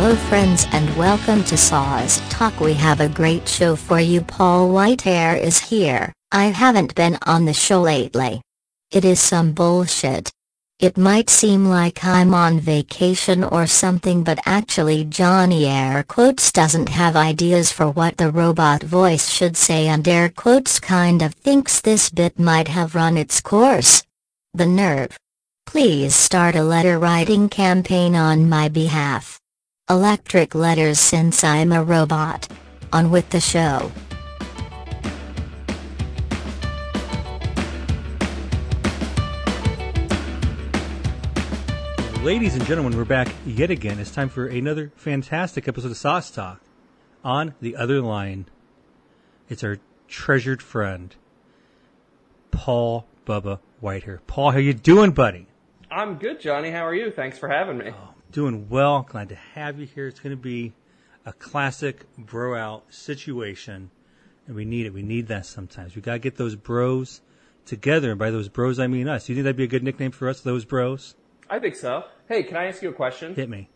Hello friends and welcome to Sauce Talk. We have a great show for you. Paul Whitehair is here. I haven't been on the show lately. It is some bullshit. It might seem like I'm on vacation or something but actually Johnny air quotes doesn't have ideas for what the robot voice should say and air quotes kind of thinks this bit might have run its course. The nerve. Please start a letter writing campaign on my behalf. Electric letters since I'm a robot. On with the show. Ladies and gentlemen, we're back yet again. It's time for another fantastic episode of Sauce Talk. On the other line, it's our treasured friend, Paul Bubba Whitehair. Paul, how you doing, buddy? I'm good, Johnny. How are you? Thanks for having me. Oh, doing well. Glad to have you here. It's going to be a classic bro out situation, and we need it. We need that sometimes. We got to get those bros together, and by those bros, I mean us. You think that'd be a good nickname for us, those bros? I think so. Hey, can I ask you a question? Hit me.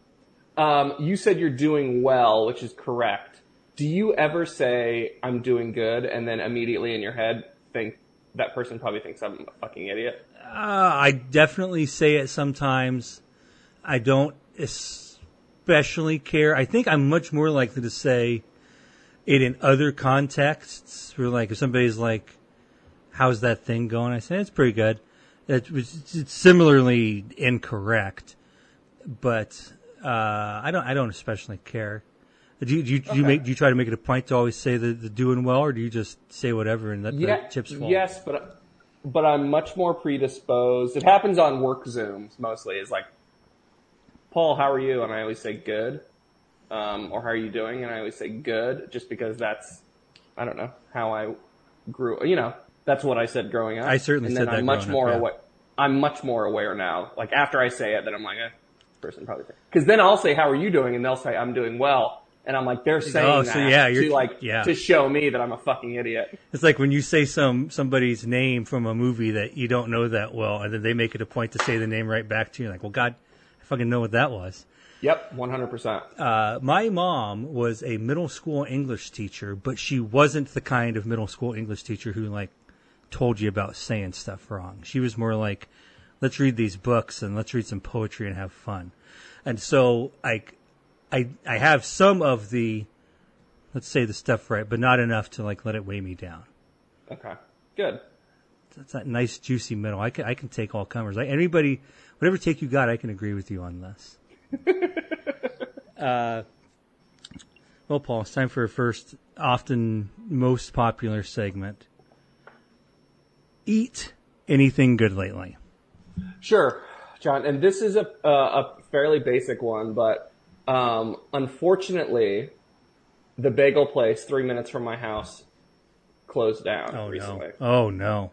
Um, you said you're doing well, which is correct. Do you ever say I'm doing good, and then immediately in your head think that person probably thinks I'm a fucking idiot? Uh, I definitely say it sometimes. I don't especially care. I think I'm much more likely to say it in other contexts. Where like if somebody's like, "How's that thing going?" I say it's pretty good. It was it's similarly incorrect, but uh, I don't I don't especially care. Do you, do you, do you make do you try to make it a point to always say the, the doing well, or do you just say whatever and let Yeah, the chips fall? yes, but but I'm much more predisposed. It happens on work Zooms mostly. Is like, Paul, how are you? And I always say good. Um, or how are you doing? And I always say good, just because that's I don't know how I grew. You know, that's what I said growing up. I certainly and said that I'm much growing up, more yeah. aware. I'm much more aware now. Like after I say it, then I'm like, eh, person probably because then I'll say how are you doing, and they'll say I'm doing well. And I'm like, they're saying Oh, that so yeah, you're- to like yeah. to show me that I'm a fucking idiot. It's like when you say some somebody's name from a movie that you don't know that well, and then they make it a point to say the name right back to you. Like, well, God, fucking know what that was. Yep, 100%. Uh, my mom was a middle school English teacher, but she wasn't the kind of middle school English teacher who like told you about saying stuff wrong. She was more like, let's read these books and let's read some poetry and have fun. And so I, I, I have some of the, let's say the stuff right, but not enough to like let it weigh me down. Okay, good. That's that nice juicy middle. I can I can take all comers. Like anybody, whatever take you got, I can agree with you on this. uh, well, Paul, it's time for our first, often most popular segment. Eat anything good lately? Sure, John. And this is a uh, a fairly basic one, but um, unfortunately, the bagel place three minutes from my house closed down Oh recently. no! Oh no!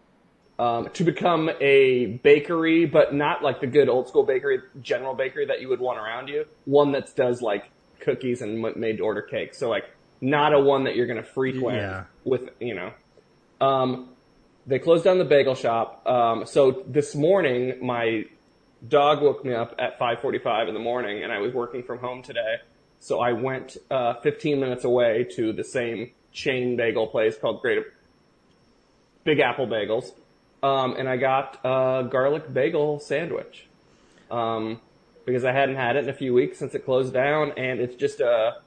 Um, to become a bakery, but not like the good old school bakery, general bakery that you would want around you. One that does like cookies and made to order cakes. So like not a one that you're going to frequent Yeah. with, you know. Um, they closed down the bagel shop. Um, so this morning, my dog woke me up at 5:45 in the morning, and I was working from home today. So I went uh, 15 minutes away to the same chain bagel place called Great Big Apple Bagels, um, and I got a garlic bagel sandwich um, because I hadn't had it in a few weeks since it closed down, and it's just a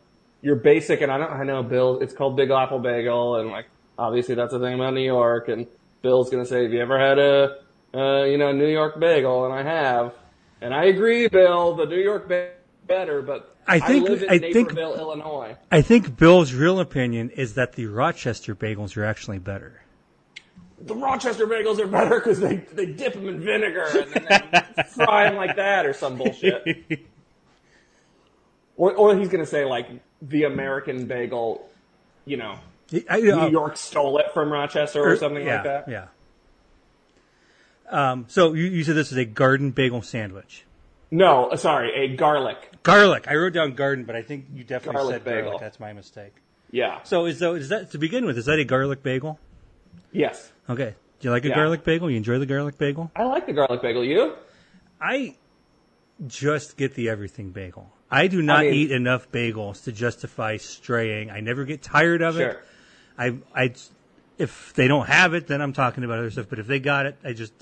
your basic. And I don't, I know Bill. It's called Big Apple Bagel, and like obviously that's a thing about New York. And Bill's gonna say, "Have you ever had a, uh, you know, New York bagel?" And I have, and I agree, Bill. The New York bagel better, but I think- live in I think- Illinois. I think Bill's real opinion is that the Rochester bagels are actually better. The Rochester bagels are better because they, they dip them in vinegar and then they fry them like that or some bullshit. Or, or he's gonna say like the American bagel, you know, I, New York stole it from Rochester or something yeah, like that. Yeah. Um, so you, you said this is a garden bagel sandwich. No, uh, sorry, a garlic. Garlic. I wrote down garden, but I think you definitely Garlic said garlic. bagel. That's my mistake. Yeah. So is, though, is that to begin with? Is that a garlic bagel? Yes. Okay. Do you like a Yeah. garlic bagel? You enjoy the garlic bagel? I like the garlic bagel. You? I just get the everything bagel. I do not mean- eat enough bagels to justify straying. I never get tired of Sure. it. I, I, if they don't have it, then I'm talking about other stuff. But if they got it, I just,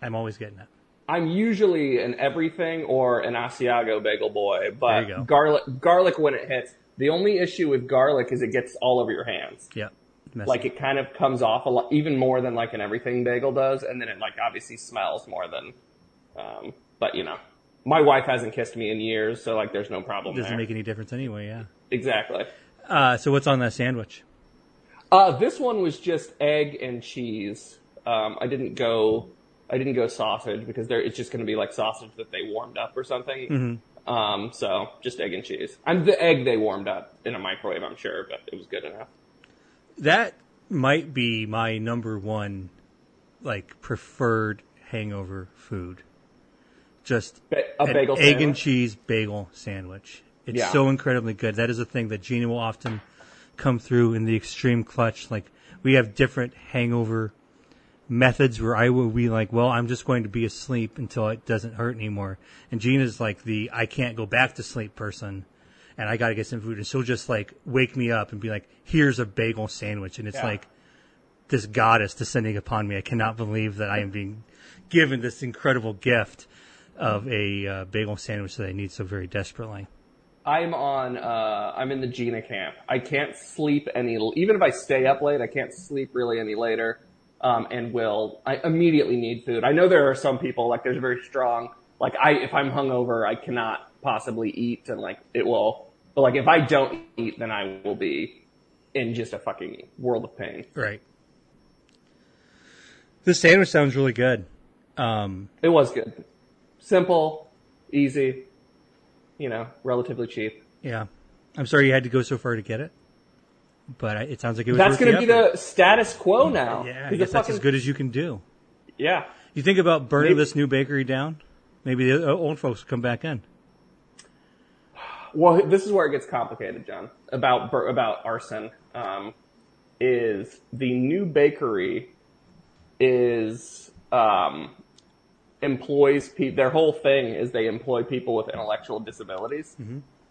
I'm always getting it. I'm usually an everything or an Asiago bagel boy, There you go. but garlic garlic when it hits. The only issue with garlic is it gets all over your hands. Yeah. Messy. Like it kind of comes off a lot, even more than like an everything bagel does, and then it like obviously smells more than. Um, but you know, my wife hasn't kissed me in years, so like there's no problem doesn't there. make any difference anyway. Yeah. exactly. Uh, so what's on that sandwich? Uh, this one was just egg and cheese. Um, I didn't go, I didn't go sausage because there it's just going to be like sausage that they warmed up or something. Mm-hmm. Um, so just egg and cheese. And the egg they warmed up in a microwave, I'm sure, but it was good enough. That might be my number one, like preferred hangover food. Just Ba- a an bagel egg and cheese bagel sandwich. It's Yeah. so incredibly good. That is a thing that Gina will often come through in the extreme clutch. Like we have different hangover methods where I will be like, well, I'm just going to be asleep until it doesn't hurt anymore. And Gina's like the I can't go back to sleep person and I got to get some food. And she'll just like wake me up and be like, here's a bagel sandwich. And it's Yeah. like this goddess descending upon me. I cannot believe that I am being given this incredible gift of a uh, bagel sandwich that I need so very desperately. I'm on. Uh, I'm in the Gina camp. I can't sleep any. Even if I stay up late, I can't sleep really any later. Um, and will I immediately need food? I know there are some people like there's a very strong like I if I'm hungover I cannot possibly eat and like it will. But like if I don't eat, then I will be in just a fucking world of pain. Right. This sandwich sounds really good. Um, It was good, simple, easy, you know, relatively cheap. yeah. I'm sorry you had to go so far to get it, but I, it sounds like it was. That's going to be effort. the status quo now. Yeah, I the guess that's as good as you can do. Yeah. You think about burning Maybe- this new bakery down? Maybe the old folks come back in. Well, this is where it gets complicated, John. About about arson, um, is the new bakery is um, employs people. Their whole thing is they employ people with intellectual disabilities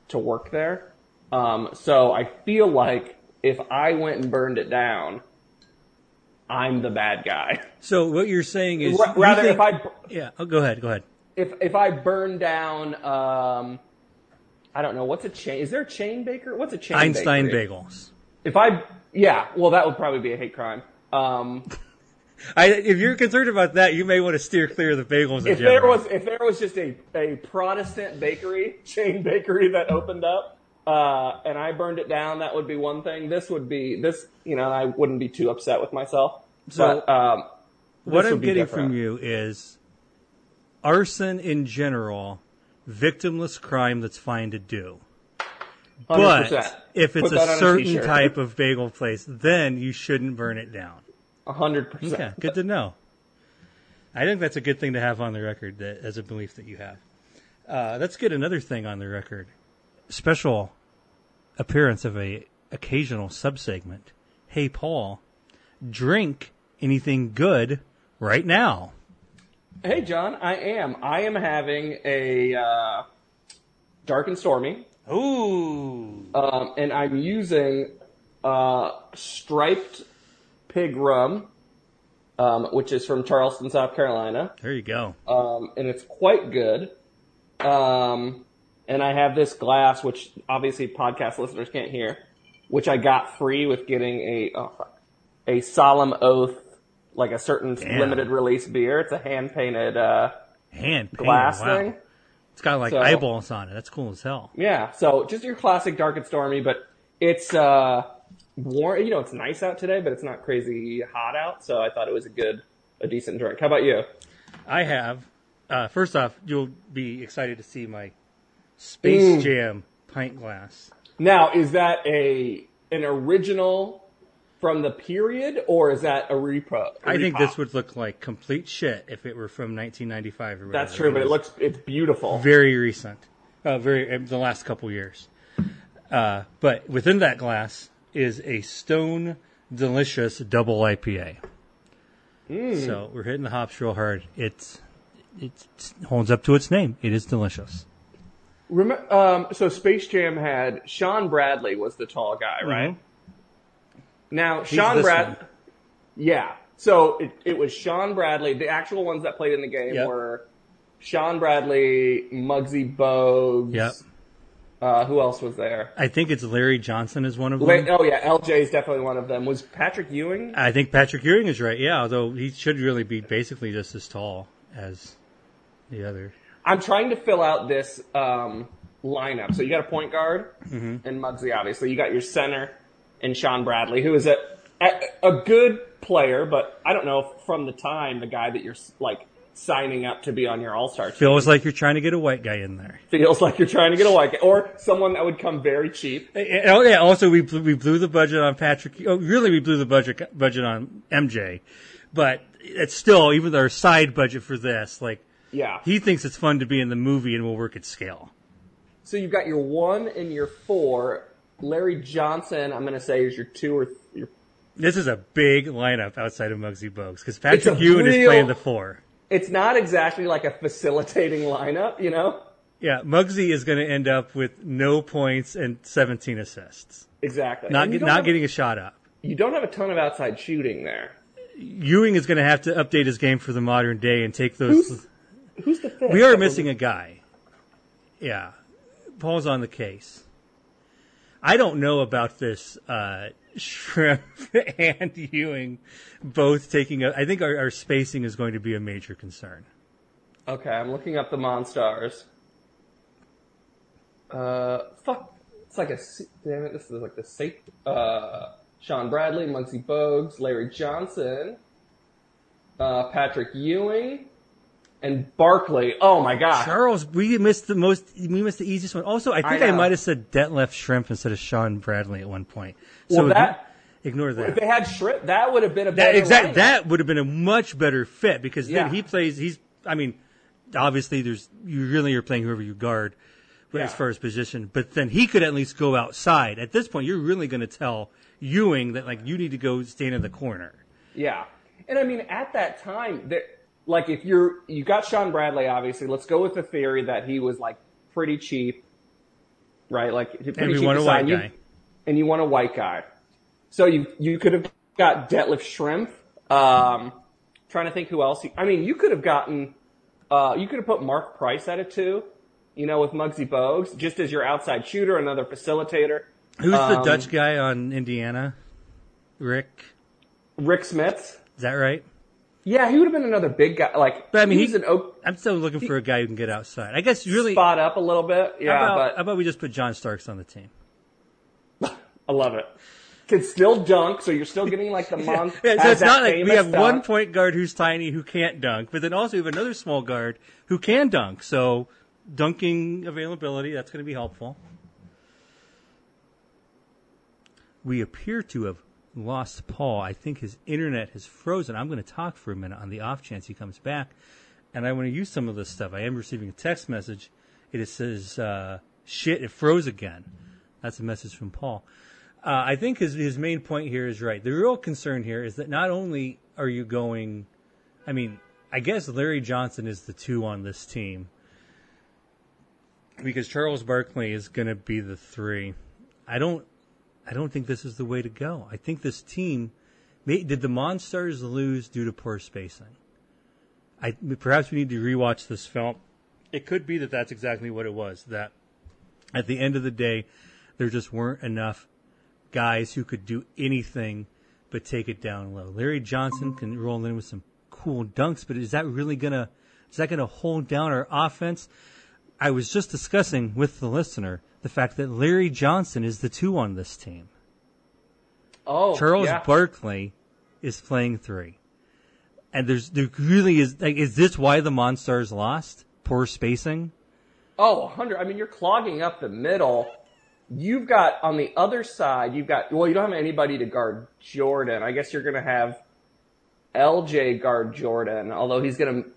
to work there. Um, so I feel like if I went and burned it down, I'm the bad guy. So what you're saying is, Rather, think- if I yeah, oh, go ahead, go ahead. if if I burn down, um, I don't know what's a chain. Is there a chain baker? What's a chain? Baker? Einstein bakery? bagels. If I, yeah, well, that would probably be a hate crime. Um, I, if you're concerned about that, you may want to steer clear of the bagels. if there was, if there was just a, a Protestant bakery, chain bakery that opened up, uh, and I burned it down, that would be one thing. This would be this, you know, I wouldn't be too upset with myself. So, but, um, what I'm getting different. from you is arson in general, victimless crime that's fine to do. 100%. But if it's a certain t-shirt. type of bagel place, then you shouldn't burn it down. A hundred percent. Okay, good to know. I think that's a good thing to have on the record that, as a belief that you have. Uh, let's get another thing on the record. Special appearance of a occasional subsegment. Hey, Paul, drink anything good right now. Hey, John, I am. I am having a uh, dark and stormy. Ooh. um, and I'm using uh, striped pig rum, um, which is from Charleston, South Carolina, There you go. um, and it's quite good. Um, and I have this glass, which obviously podcast listeners can't hear, which I got free with getting a oh, a solemn oath, like a certain Damn. limited release beer. It's a hand painted uh, Hand painted, glass wow. thing. It's got like So- eyeballs on it. That's cool as hell. Yeah, so just your classic dark and stormy, but it's uh warm. You know, it's nice out today, but it's not crazy hot out. So I thought it was a good, a decent drink. How about you? I have. Uh, first off, you'll be excited to see my Space Mm. Jam pint glass. Now, is that a an original from the period, or is that a repro? I think repop? this would look like complete shit if it were from 1995 or whatever. That's true, but it looks it's beautiful. very recent, uh, very the last couple years. Uh, but within that glass is a Stone Delicious Double IPA. Mm. So we're hitting the hops real hard. It's it holds up to its name. It is delicious. Rem- um, so Space Jam had Shawn Bradley was the tall guy, right? Now Sean this Brad, one. yeah. So it, it was Shawn Bradley. The actual ones that played in the game Yep. were Shawn Bradley, Muggsy Bogues. Yep. Uh, who else was there? I think it's Larry Johnson is one of them. Oh yeah, LJ is definitely one of them. Was Patrick Ewing? I think Patrick Ewing is right. Yeah, although he should really be basically just as tall as the other. I'm trying to fill out this um, lineup. So you got a point guard Mm-hmm. and Muggsy, obviously. You got your center and Shawn Bradley, who is a, a good player, but I don't know if from the time the guy that you're like signing up to be on your All Star team Feels like you're trying to get a white guy in there. feels like you're trying to get a white guy or someone that would come very cheap. Eh, Oh yeah. Also, we blew, we blew the budget on Patrick. Oh, really, we blew the budget budget on MJ, but it's still even our side budget for this. Like Yeah. he thinks it's fun to be in the movie and will work at scale. So you've got your one and your four. Larry Johnson, I'm going to say, is your two or th- your This is a big lineup outside of Muggsy Bogues because Patrick Ewing is playing the four. it's not exactly like a facilitating lineup, you know? Yeah, Muggsy is going to end up with no points and 17 assists. Exactly. Not get, don't have- getting a shot up. You don't have a ton of outside shooting there. Ewing is going to have to update his game for the modern day and take those. Who's- Who's the fifth? we are missing a guy. Yeah, Paul's on the case. I don't know about this uh, Schrempf and Ewing both taking a. I think our, our spacing is going to be a major concern. Okay, I'm looking up the Monstars. Uh, fuck. It's like a Damn it, this is like the safe. Uh, Shawn Bradley, Muggsy Bogues, Larry Johnson, uh, Patrick Ewing, and Barkley. Oh my God, Charles, we missed the most. We missed the easiest one. Also, I think I, know. might have said Detlef Schrempf instead of Shawn Bradley at one point. So Well, that- ignore that. If they had Schrempf, that would have been a That better exact that would have been a much better fit because Yeah. then he plays. He's. I mean, obviously, there's you really are playing whoever you guard, but as far as position. But then he could at least go outside. At this point, you're really going to tell Ewing that like you need to go stand in the corner. Yeah, and I mean at that time, that like if you're you got Shawn Bradley, obviously. Let's go with the theory that he was like pretty cheap, right? Like pretty And we cheap want a white sign. You- guy. and you want a white guy. So you you could have got Detlef Schrempf. Um, trying to think who else. You, I mean, you could have gotten. Uh, you could have put Mark Price at it too. You know, with Muggsy Bogues, just as your outside shooter, another facilitator. Who's the Um, Dutch guy on Indiana? Rick, Rik Smits. is that right? Yeah, he would have been another big guy. Like, But I mean, he was he- an oak, I'm still looking for a guy who can get outside. I guess really. spot up a little bit. how, Yeah, about, how about we just put John Starks on the team? I love it. Can still dunk, so you're still getting like the mon. Yeah, so it's not like we have one point guard who's tiny who can't dunk, but then also we have another small guard who can dunk. So dunking availability, that's going to be helpful. We appear to have lost Paul. I think his internet has frozen. I'm going to talk for a minute on the off chance he comes back, and I want to use some of this stuff. I am receiving a text message. It says, uh, "Shit, it froze again." That's a message from Paul. Uh, I think his his main point here is right. The real concern here is that not only are you going, I mean, I guess Larry Johnson is the two on this team because Charles Barkley is going to be the three. I don't, I don't think this is the way to go. I think this team may, did the Monstars lose due to poor spacing. I perhaps we need to rewatch this film. It could be that that's exactly what it was. That at the end of the day, there just weren't enough guys who could do anything but take it down low. Larry Johnson can roll in with some cool dunks, but is that really gonna is that gonna hold down our offense? I was just discussing with the listener the fact that Larry Johnson is the two on this team. Oh, Charles yeah. Barkley is playing three. And there's there really is like is this why the Monstars lost? Poor spacing? Oh, 100. I mean, you're clogging up the middle. You've got on the other side, you've got, well, you don't have anybody to guard Jordan. I guess you're going to have LJ guard Jordan, although he's going to,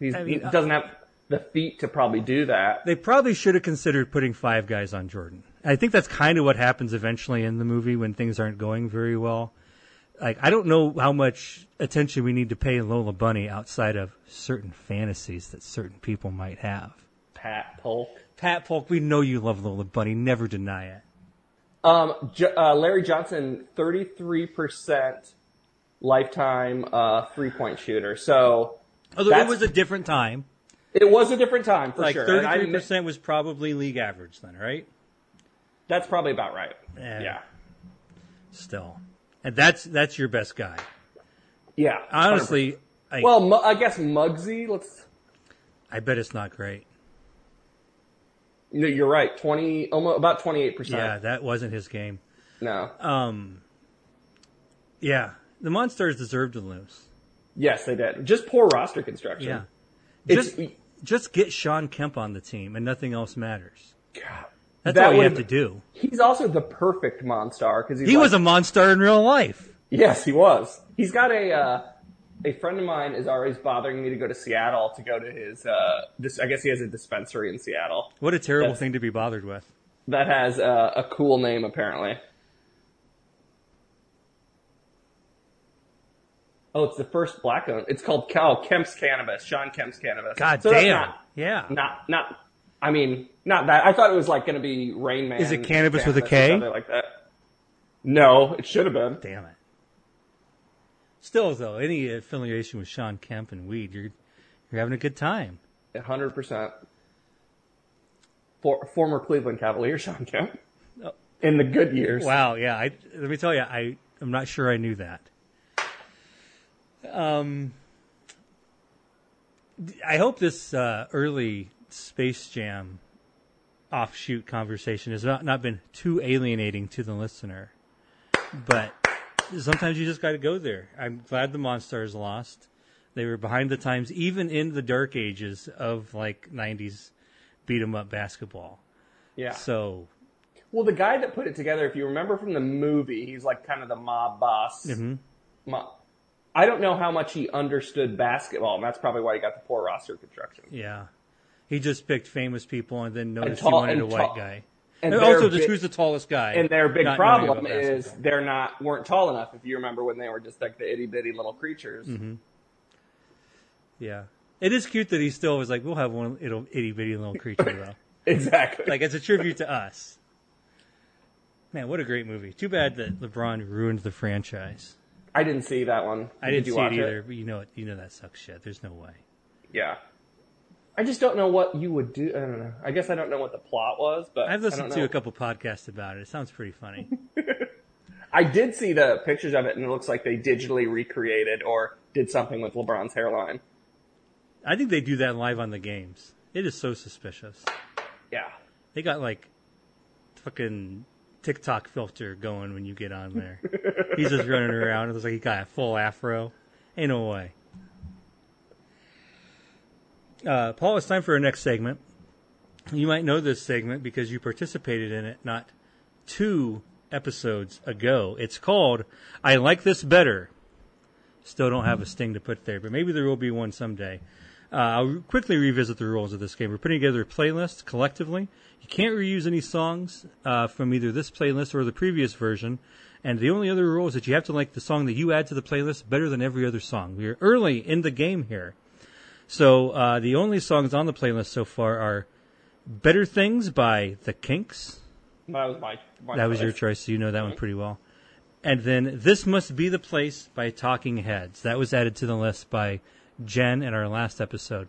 he's, I mean, he doesn't have the feet to probably do that. They probably should have considered putting five guys on Jordan. I think that's kind of what happens eventually in the movie when things aren't going very well. Like I don't know how much attention we need to pay Lola Bunny outside of certain fantasies that certain people might have. Pat Polk. Pat Polk, we know you love Lola Bunny. Never deny it. Um, J- uh, Larry Johnson, 33% lifetime uh, three point shooter. So Although it was a different time. It was a different time for Like sure. and thirty-three percent was probably league average then, right? That's probably about right. Yeah. Yeah. Still, and that's that's your best guy. Yeah. Honestly, I, well, Mu- I guess Muggsy, let's, I bet it's not great. no, you're right. 20, almost about 28%. Yeah, that wasn't his game. No. Um, yeah, the Monstars deserved to lose. yes, they did. Just poor roster construction. Yeah, It's, just just get Shawn Kemp on the team, and nothing else matters. God. That's That all you have to do. He's also the perfect Monstar because He was a monster in real life. Yes, he was. He's got a uh, a friend of mine is always bothering me to go to Seattle to go to his. Uh, this I guess he has a dispensary in Seattle What a terrible thing to be bothered with. that has uh, a cool name apparently. Oh, it's the first black owned. It's called Cal Kemp's Cannabis. Shawn Kemp's Cannabis. God So damn. Not, yeah. not not. I mean, not that. I thought it was like going to be Rain Man. Is it cannabis with a K? something like that. No, it should have been. Damn it. Still, though, any affiliation with Shawn Kemp and weed, you're you're having a good time. hundred percent. For, former Cleveland Cavalier Shawn Kemp Oh. in the good years. Wow. Yeah. I let me tell you, I I'm not sure I knew that. Um, I hope this uh, early Space Jam offshoot conversation has not, not been too alienating to the listener, but sometimes you just got to go there. I'm glad the Monstars lost. They were behind the times, even in the dark ages of like '90s beat 'em up basketball. Yeah. So Well, the guy that put it together, if you remember from the movie, he's like kind of the mob boss. mhm. Mo- I don't know how much he understood basketball, and that's probably why he got the poor roster construction. Yeah. He just picked famous people and then noticed tall- he wanted and a white tall- guy. And And also, just big- who's the tallest guy? And their big problem is they're not weren't tall enough. If you remember when they were just like the itty bitty little creatures. Mm-hmm. yeah, it is cute that he still was like, "We'll have one little itty bitty little creature though." Exactly. like it's a tribute to us. Man, what a great movie! Too bad that LeBron ruined the franchise. I didn't see that one. I Did didn't you see watch it either, but you know. You know that sucks shit. There's no way. Yeah. I just don't know what you would do. I don't know. I guess I don't know what the plot was, but I've listened to a couple podcasts about it. It sounds pretty funny. I did see the pictures of it, and it looks like they digitally recreated or did something with LeBron's hairline. I think they do that live on the games. It is so suspicious. Yeah. They got like fucking TikTok filter going when you get on there. He's just running around. It looks like he got a full afro. Ain't no way. Uh, Paul, it's time for our next segment. You might know this segment because you participated in it not two episodes ago. It's called I Like This Better. Still don't have a sting to put there, but maybe there will be one someday. Uh, I'll quickly revisit the rules of this game. We're putting together a playlist collectively. You can't reuse any songs uh, from either this playlist or the previous version. And the only other rule is that you have to like the song that you add to the playlist better than every other song. We are early in the game here. So uh, the only songs on the playlist so far are Better Things by The Kinks. That was my. my That was your choice. choice, so you know that one pretty well. And then This Must Be the Place by Talking Heads. That was added to the list by Jen in our last episode.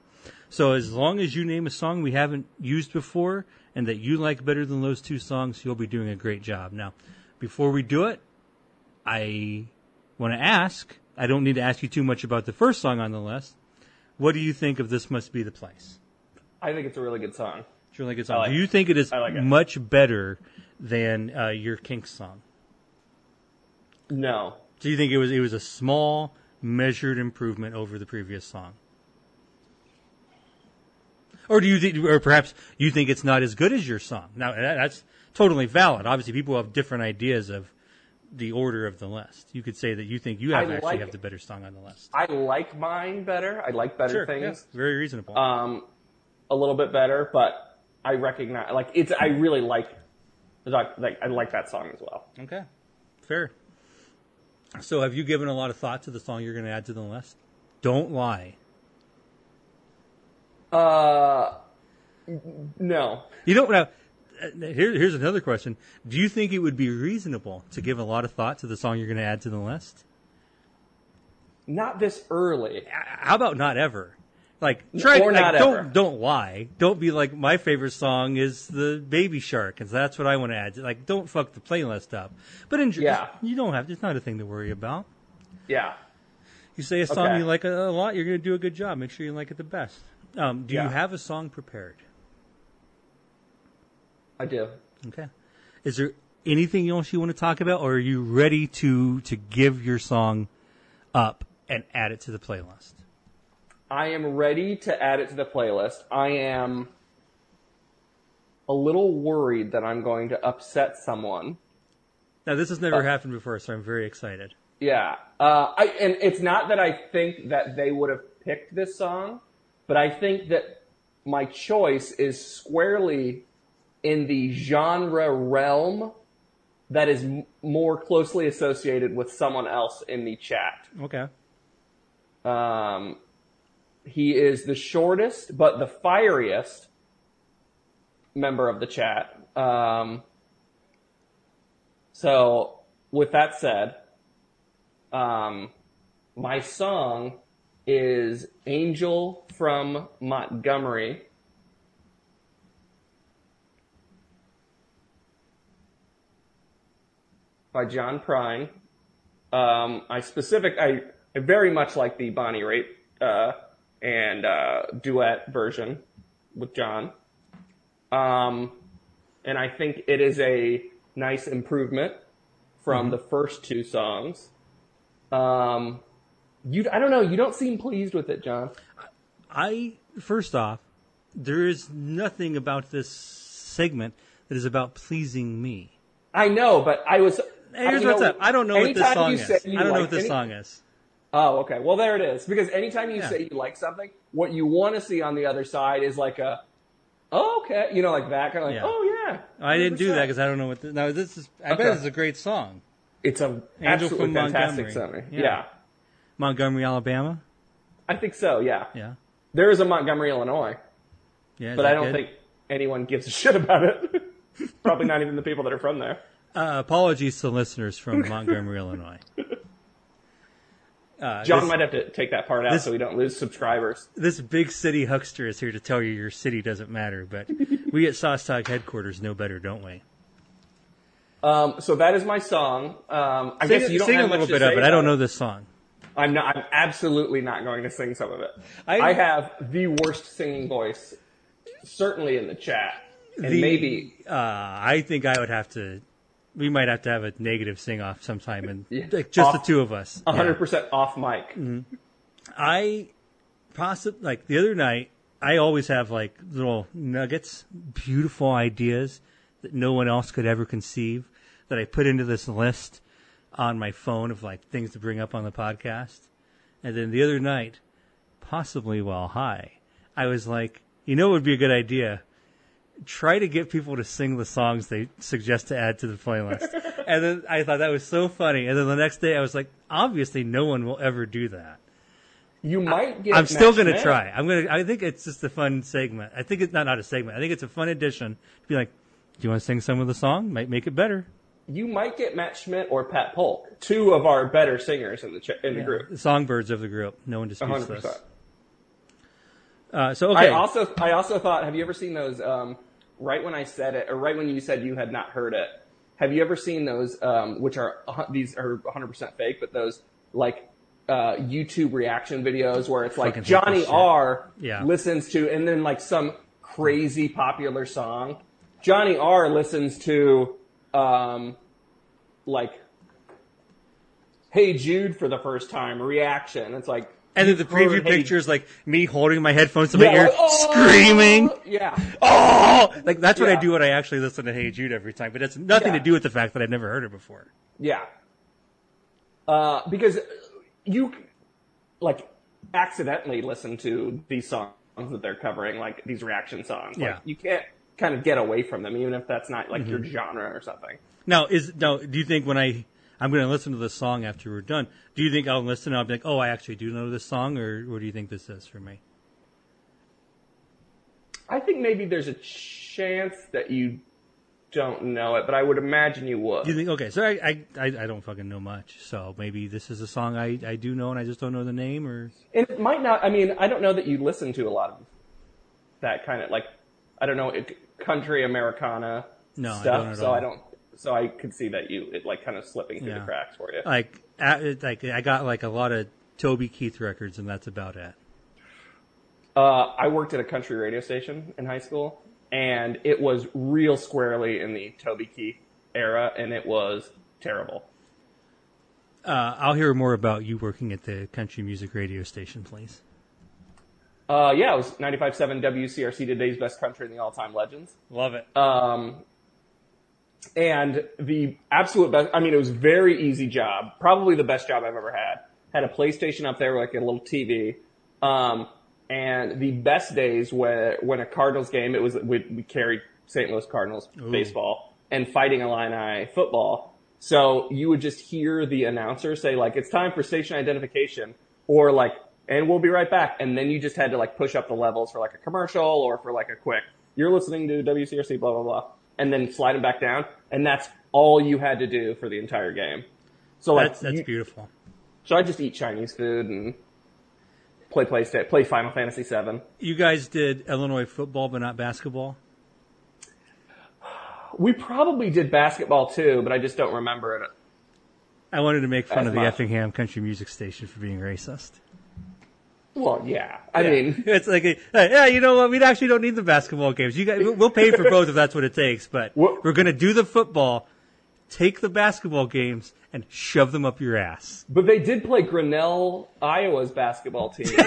So as long as you name a song we haven't used before and that you like better than those two songs, you'll be doing a great job. Now, before we do it, I want to ask, I don't need to ask you too much about the first song on the list. What do you think of This Must Be the Place? I think it's a really good song. It's a really good song. like do you think it is like it. much better than uh, your Kinks song? No. Do you think it was it was a small, measured improvement over the previous song? Or do you think, or perhaps you think it's not as good as your song? Now that, that's totally valid. Obviously, people have different ideas of the order of the list. You could say that you think you have I actually like- have the better song on the list. I like mine better. I like better yeah, things. very reasonable. Um, a little bit better, but I recognize like it's. I really like. Like, like I like that song as well. okay, fair. So, have you given a lot of thought to the song you're going to add to the list? Don't lie. Uh, No. You don't now. uh, Here, here's another question: Do you think it would be reasonable to give a lot of thought to the song you're going to add to the list? Not this early. How about not ever? Like, try Or like, not don't ever. don't lie. Don't be like my favorite song is the Baby Shark, and that's what I want to add. Like, don't fuck the playlist up. But enjoy, Yeah. you don't have. It's not a thing to worry about. Yeah. You say a song Okay. you like a, a lot, you're going to do a good job. Make sure you like it the best. Um, do Yeah. you have a song prepared? I do. Okay. Is there anything else you want to talk about, or are you ready to to give your song up and add it to the playlist? I am ready to add it to the playlist. I am a little worried that I'm going to upset someone. Now, this has never happened before, so I'm very excited. Yeah. Uh, I, and it's not that I think that they would have picked this song, but I think that my choice is squarely in the genre realm that is m- more closely associated with someone else in the chat. Okay. Um, he is the shortest but the fieriest member of the chat. Um, so, with that said, um, my song is Angel from Montgomery. By John Prine. Um, I specific, I, I very much like the Bonnie Raitt, uh, and, uh, duet version with John. Um, and I think it is a nice improvement from the first two songs. Um, you, I don't know, you don't seem pleased with it, John. I first off, there is nothing about this segment that is about pleasing me. I know, but I was. Hey, here's you what's know, up. I don't know what this song is. I don't know what this any- song is. Oh, okay. Well, there it is. Because anytime you Yeah. say you like something, what you want to see on the other side is like a, oh, okay, you know, like that kind of like, Yeah. oh yeah. I didn't do that because I don't know what. This, no, this is. I bet Okay. this is a great song. It's a Angel absolutely from fantastic Montgomery. song. Yeah. Yeah. Montgomery, Alabama. I think so. Yeah. Yeah. There is a Montgomery, Illinois, Yeah. but I don't good? think anyone gives a shit about it. Probably not even the people that are from there. Uh, apologies to listeners from Montgomery, Illinois. Uh, John this, might have to take that part out this- so we don't lose subscribers. this big city huckster is here to tell you your city doesn't matter, but we at Sauce Talk headquarters know better, don't we? Um, so that is my song. Um, I Sing, guess you don't sing have a little bit of it. I don't know this song. I'm not. I'm absolutely not going to sing some of it. I- I, have the worst singing voice, certainly in the chat, and The- maybe Uh, I think I would have to. We might have to have a negative sing off sometime, and Yeah. like, just Off- the two of us. 100 percent off mic. Mm-hmm. I possibly like the other night. I always have like little nuggets, beautiful ideas that no one else could ever conceive that I put into this list on my phone of like things to bring up on the podcast. And then the other night, possibly while high, I was like, you know, it would be a good idea. Try to get people to sing the songs they suggest to add to the playlist. and then I thought that was so funny. And then the next day I was like, obviously no one will ever do that. You might get. I'm still going to try. I'm going to. I think it's just a fun segment. I think it's not not a segment. I think it's a fun addition. To be like, do you want to sing some of the song? Might make it better. You might get Matt Schmidt or Pat Polk, two of our better singers in the ch- in the group. The songbirds of the group. No one disputes 100. this. Uh, so okay. I also I also thought. Have you ever seen those? Um, right when I said it, or right when you said you had not heard it, have you ever seen those? Um, which are these are 100 percent fake, but those like uh, YouTube reaction videos where it's like Fucking Johnny. R Yeah. listens to, and then like some crazy popular song. Johnny R listens to, um, like, Hey Jude for the first time reaction. It's like. and then the preview Hey picture is like me holding my headphones to my Yeah, ear, like, oh! screaming. Yeah. Oh, like that's what I do when I actually listen to Hey Jude every time. But it's nothing Yeah. to do with the fact that I've never heard it before. Yeah. Uh, because you, like, accidentally listen to these songs that they're covering, like these reaction songs. Like, Yeah. you can't kind of get away from them, even if that's not like Mm-hmm. your genre or something. Now, is now? Do you think when I I'm going to listen to this song after we're done? Do you think I'll listen and I'll be like, oh, I actually do know this song, or what do you think this is for me? I think maybe there's a chance that you don't know it, but I would imagine you would. You think okay? So I, I I I don't fucking know much. So maybe this is a song I I do know and I just don't know the name or And it might not. I mean, I don't know that you listen to a lot of that kind of like, I don't know, it, country Americana No, I stuff. don't so. I don't. So I could see that you it like kind of slipping through Yeah. the cracks for you. like at, like I got like a lot of Toby Keith records and that's about it. Uh, I worked at a country radio station in high school, and it was real squarely in the Toby Keith era, and it was terrible. Uh, I'll hear more about you working at the country music radio station, please. Uh, yeah, it was 95.7 WCRC, today's best country and the all-time legends. Love it. Um, and the absolute best, I mean, it was very easy job. Probably the best job I've ever had. Had a PlayStation up there, like a little TV. Um, and the best days where, when a Cardinals game, it was, we, we carried St. Louis Cardinals baseball and fighting Illini football. So you would just hear the announcer say like, it's time for station identification or like, and we'll be right back. And then you just had to like push up the levels for like a commercial or for like a quick, you're listening to WCRC, blah, blah, blah. And then slide them back down. And that's all you had to do for the entire game. So like, That's that's you- beautiful. so I just eat Chinese food and play PlayStation, play Final Fantasy VII. You guys did Illinois football, but not basketball. We probably did basketball too, but I just don't remember it. I wanted to make fun of the much. Effingham Country Music Station for being racist. Well, yeah. I mean, it's like, a, yeah, you know what? We actually don't need the basketball games. You guys, we'll pay for both if that's what it takes. But What- we're going to do the football, take the basketball games, and shove them up your ass. but they did play Grinnell, Iowa's basketball team.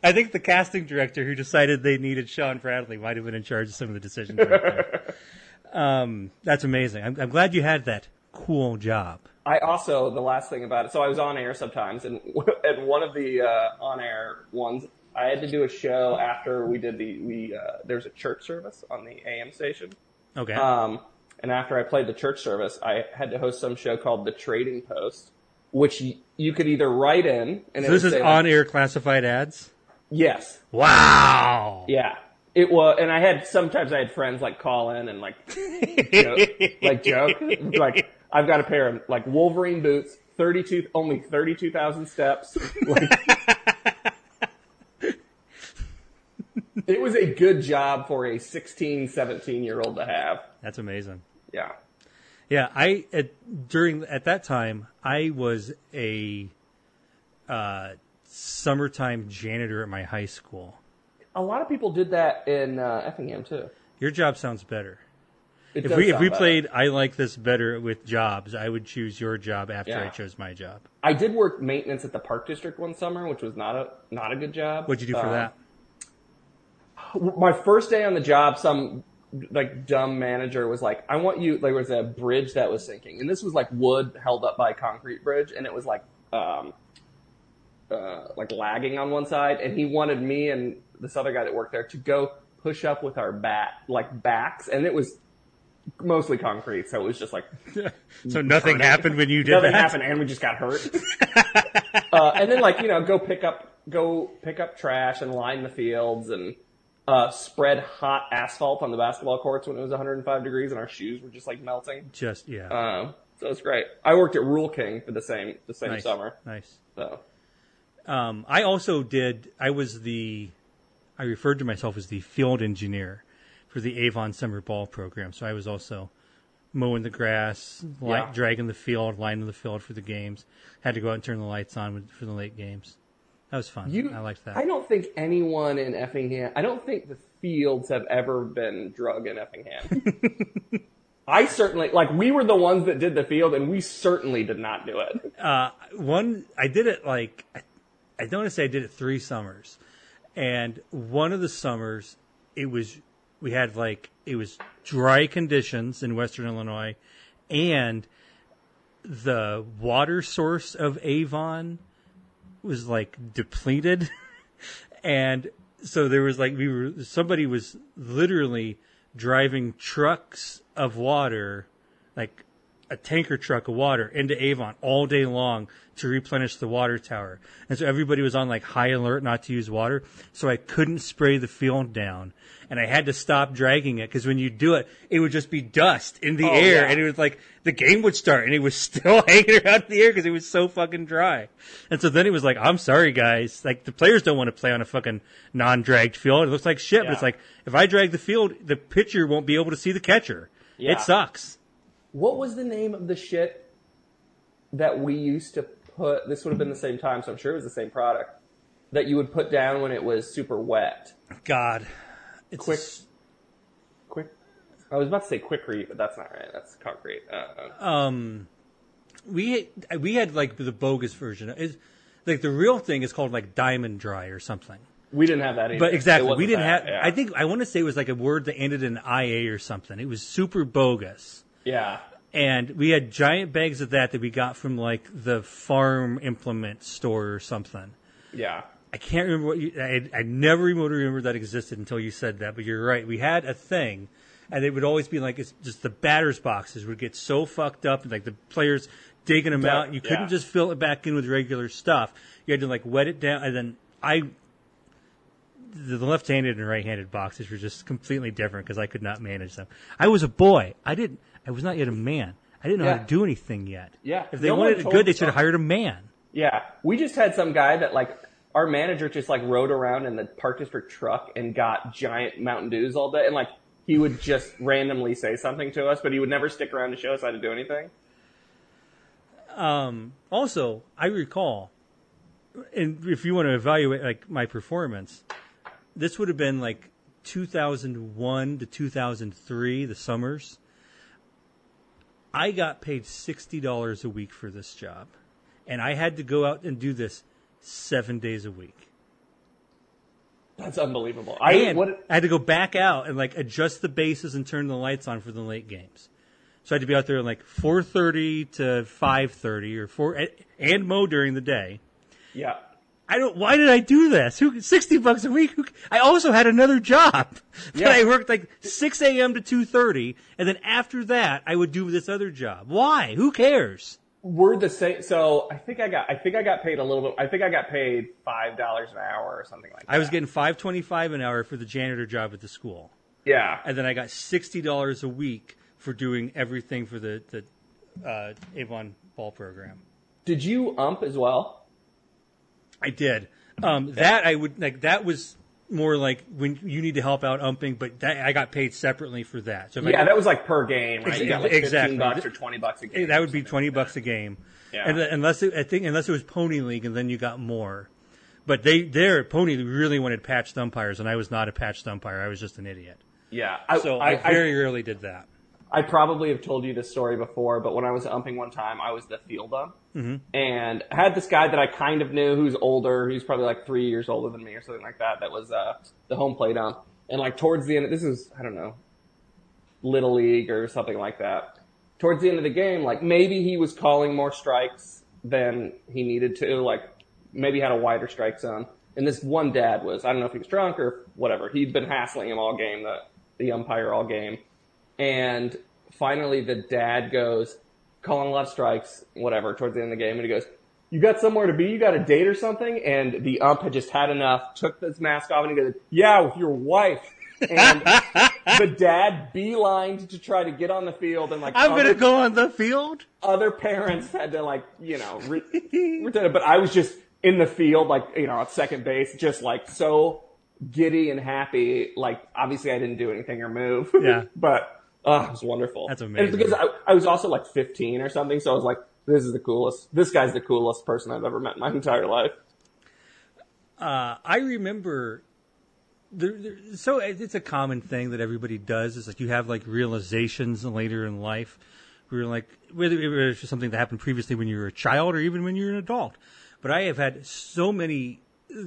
I think the casting director who decided they needed Shawn Bradley might have been in charge of some of the decisions. Right there. um, that's amazing. I'm, I'm glad you had that cool job. I also the last thing about it. So I was on air sometimes, and and one of the uh, on air ones, I had to do a show after we did the we uh, there's a church service on the AM station. Okay. Um, and after I played the church service, I had to host some show called the Trading Post, which y- you could either write in and so this is on-air classified ads. Yes, Wow. yeah. It was, and I had sometimes I had friends like call in and like joke, like joke, like I've got a pair of like Wolverine boots, thirty two, only thirty two thousand steps. Like, it was a good job for a 16, 17 year old to have. That's amazing. Yeah. Yeah, I at during at that time I was a uh, summertime janitor at my high school. A lot of people did that in uh, Effingham too. Your job sounds better. It If we if we better. played I like this better with jobs, I would choose your job after I chose my job. I did work maintenance at the Park District one summer, which was not a not a good job. What'd you do for Uh, that? My first day on the job, some like dumb manager was like, "I want you." There was a bridge that was sinking, and this was like wood held up by a concrete bridge, and it was like um, uh, like lagging on one side, and he wanted me and this other guy that worked there to go push up with our bat like backs, and it was mostly concrete, so it was just like So nothing happened when you did nothing that. happened, and we just got hurt. uh, and then like you know, go pick up go pick up trash and line the fields and uh, spread hot asphalt on the basketball courts when it was 105 degrees and our shoes were just like melting. Just yeah. Um, so it's great. I worked at Rural King for the same the same nice. summer. Nice. So Um, I also did. I was the. I referred to myself as the field engineer for the Avon Summer Ball program. So I was also mowing the grass, li- Yeah. dragging the field, lining the field for the games. Had to go out and turn the lights on for the late games. That was fun. you, I liked that. I don't think anyone in Effingham. I don't think the fields have ever been drug in Effingham. I certainly like we were the ones that did the field, and we certainly did not do it. uh, one I did it like I, I don't want to say I did it three summers, and one of the summers it was we had like it was dry conditions in Western Illinois, and the water source of Avon was like depleted, and so there was like we were somebody was literally driving trucks of water like a tanker truck of water into Avon all day long to replenish the water tower. And so everybody was on like high alert not to use water. So I couldn't spray the field down. And I had to stop dragging it because when you do it, it would just be dust in the Oh, air. yeah. And it was like the game would start and it was still hanging around the air because it was so fucking dry. And so then it was like, I'm sorry guys. Like the players don't want to play on a fucking non-dragged field. It looks like shit, but it's like, if I drag the field, the pitcher won't be able to see the catcher. Yeah. It sucks. What was the name of the shit that we used to put? This would have been the same time, so I'm sure it was the same product that you would put down when it was super wet. God. It's Quick. s- Quick. I was about to say Quikrete, but that's not right. That's concrete. Uh, um, we we had like the bogus version. Is like the real thing is called like diamond dry or something. we didn't have that either. But exactly, we didn't that, have. yeah. I think I want to say it was like a word that ended in ia or something. It was super bogus. Yeah. And we had giant bags of that that we got from like the farm implement store or something. Yeah. I can't remember what you. I, I never remotely remember that existed until you said that. But you're right. We had a thing, and it would always be like it's just the batters boxes would get so fucked up, and like the players digging them out. You couldn't yeah. just fill it back in with regular stuff. You had to like wet it down, and then I. The the left-handed and right-handed boxes were just completely different because I could not manage them. I was a boy. I didn't. I was not yet a man. I didn't know how to do anything yet. Yeah. If they No wanted it good, they should have hired a man. Yeah. We just had some guy that like our manager just like rode around in the park district truck and got giant Mountain Dews all day and like he would just randomly say something to us, but he would never stick around to show us how to do anything. Um, also, I recall, and if you want to evaluate like my performance, this would have been like 2001 to 2003, the summers. I got paid sixty dollars a week for this job, and I had to go out and do this seven days a week. That's unbelievable. I And what I had to go back out and like adjust the bases and turn the lights on for the late games. So I had to be out there like 4:30 to 5:30 or four and mow during the day. yeah. I don't. Why did I do this? Who sixty bucks a week? Who, I also had another job that Yeah. I worked like six a.m. to two thirty, and then after that I would do this other job. Why? Who cares? We're the same so I think I got I think I got paid a little bit I think I got paid five dollars an hour or something like that. I was getting five twenty five an hour for the janitor job at the school, Yeah. and then I got sixty dollars a week for doing everything for the the uh, Avon ball program. Did you ump as well? I did. Um, that I would like. That was more like when you need to help out umping, but that, I got paid separately for that. So if I Yeah, that was like per game, right? Ex- You got like 15 exactly. bucks or 20 bucks a game. that would be twenty like bucks a game, Yeah. and unless it, I think unless it was pony league, and then you got more. But they at pony really wanted patched umpires, and I was not a patched umpire. I was just an idiot. Yeah. I, So I, I, very rarely did that. I probably have told you this story before, but when I was umping one time, I was the field ump. Mm-hmm. And I had this guy that I kind of knew who's older. He's probably like three years older than me or something like that. That was uh, the home plate ump. And like towards the end, this is, I don't know, Little League or something like that. Towards the end of the game, like maybe he was calling more strikes than he needed to. Like maybe had a wider strike zone. And this one dad was, I don't know if he was drunk or whatever. He'd been hassling him all game, the, the umpire all game. And finally, the dad goes, calling a lot of strikes, whatever, towards the end of the game, and he goes, You got somewhere to be? You got a date or something? And the ump had just had enough, took his mask off, and he goes, Yeah, with your wife. And the dad beelined to try to get on the field, and like I'm gonna go on the field. other parents had to like, you know, re- it. But I was just in the field, like, you know, at second base, just like so giddy and happy. Like, obviously I didn't do anything or move. Yeah. but, oh, it was wonderful. That's And amazing. because I, I was also like 15 or something. So I was like, this is the coolest. This guy's the coolest person I've ever met in my entire life. Uh, I remember. There, there, so it's a common thing that everybody does. Is like you have like realizations later in life, where you're like whether it was something that happened previously when you were a child or even when you're an adult. But I have had so many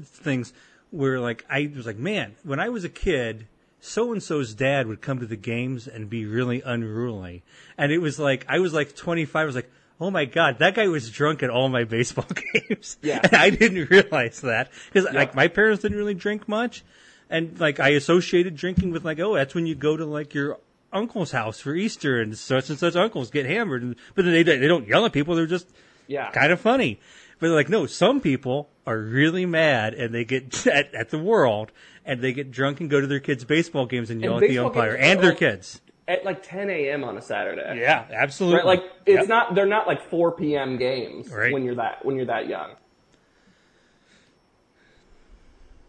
things where like I was like, man, when I was a kid, so and so's dad would come to the games and be really unruly, and it was like I was like 25. I was like. Oh my God, that guy was drunk at all my baseball games. Yeah. And I didn't realize that because like my parents didn't really drink much, and like I associated drinking with like oh that's when you go to like your uncle's house for Easter, and such and such uncles get hammered. And, but they they don't yell at people; they're just Yeah. kind of funny. But they're like, no, some people are really mad, and they get at, at the world, and they get drunk and go to their kids' baseball games and yell And at the umpire and their like- kids. At like 10 a.m. on a Saturday. Yeah, absolutely. Right, like it's Yep. not. They're not like 4 p.m. games Right. when you're that when you're that young.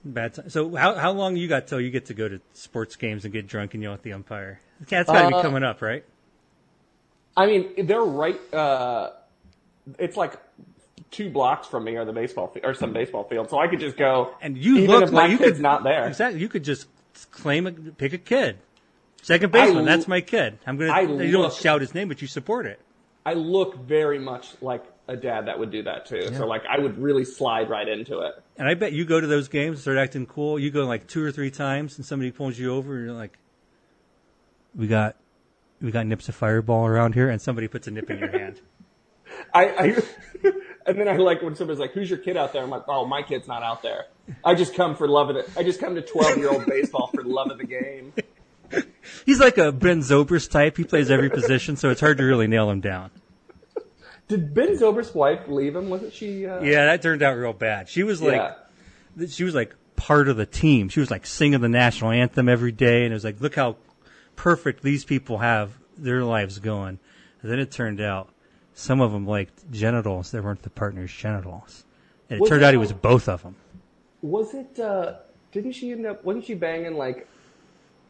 bad time. So how how long you got till you get to go to sports games and get drunk and yell at the umpire? That's got to be Uh, coming up, right? I mean, they're right. Uh, it's like two blocks from me are the baseball fi- or some baseball field, so I could just go. And you even look if my you kid's could not there. Exactly. You could just claim a, pick a kid. Second baseman, I- that's my kid. I'm gonna. I you don't shout his name, but you support it. I look very much like a dad that would do that too. So like I would really slide right into it. And I bet you go to those games, and start acting cool. You go like two or three times, and somebody pulls you over, and you're like, "We got, we got nips of fireball around here," and somebody puts a nip in your hand. I, I and then I like when somebody's like, "Who's your kid out there?" I'm like, "Oh, my kid's not out there. I just come for love of it. I just come to 12 year old baseball for love of the game." He's like a Ben Zobrist type. He plays every position, so it's hard to really nail him down. Did Ben Zobrist's wife leave him? Wasn't she? Uh, Yeah, that turned out real bad. She was like, yeah. she was like part of the team. She was like singing the national anthem every day, and it was like, look how perfect these people have their lives going. And then it turned out some of them liked genitals that weren't the partner's genitals, and it Was turned it- out he was both of them. Was it? uh Didn't she end up? Wasn't she banging like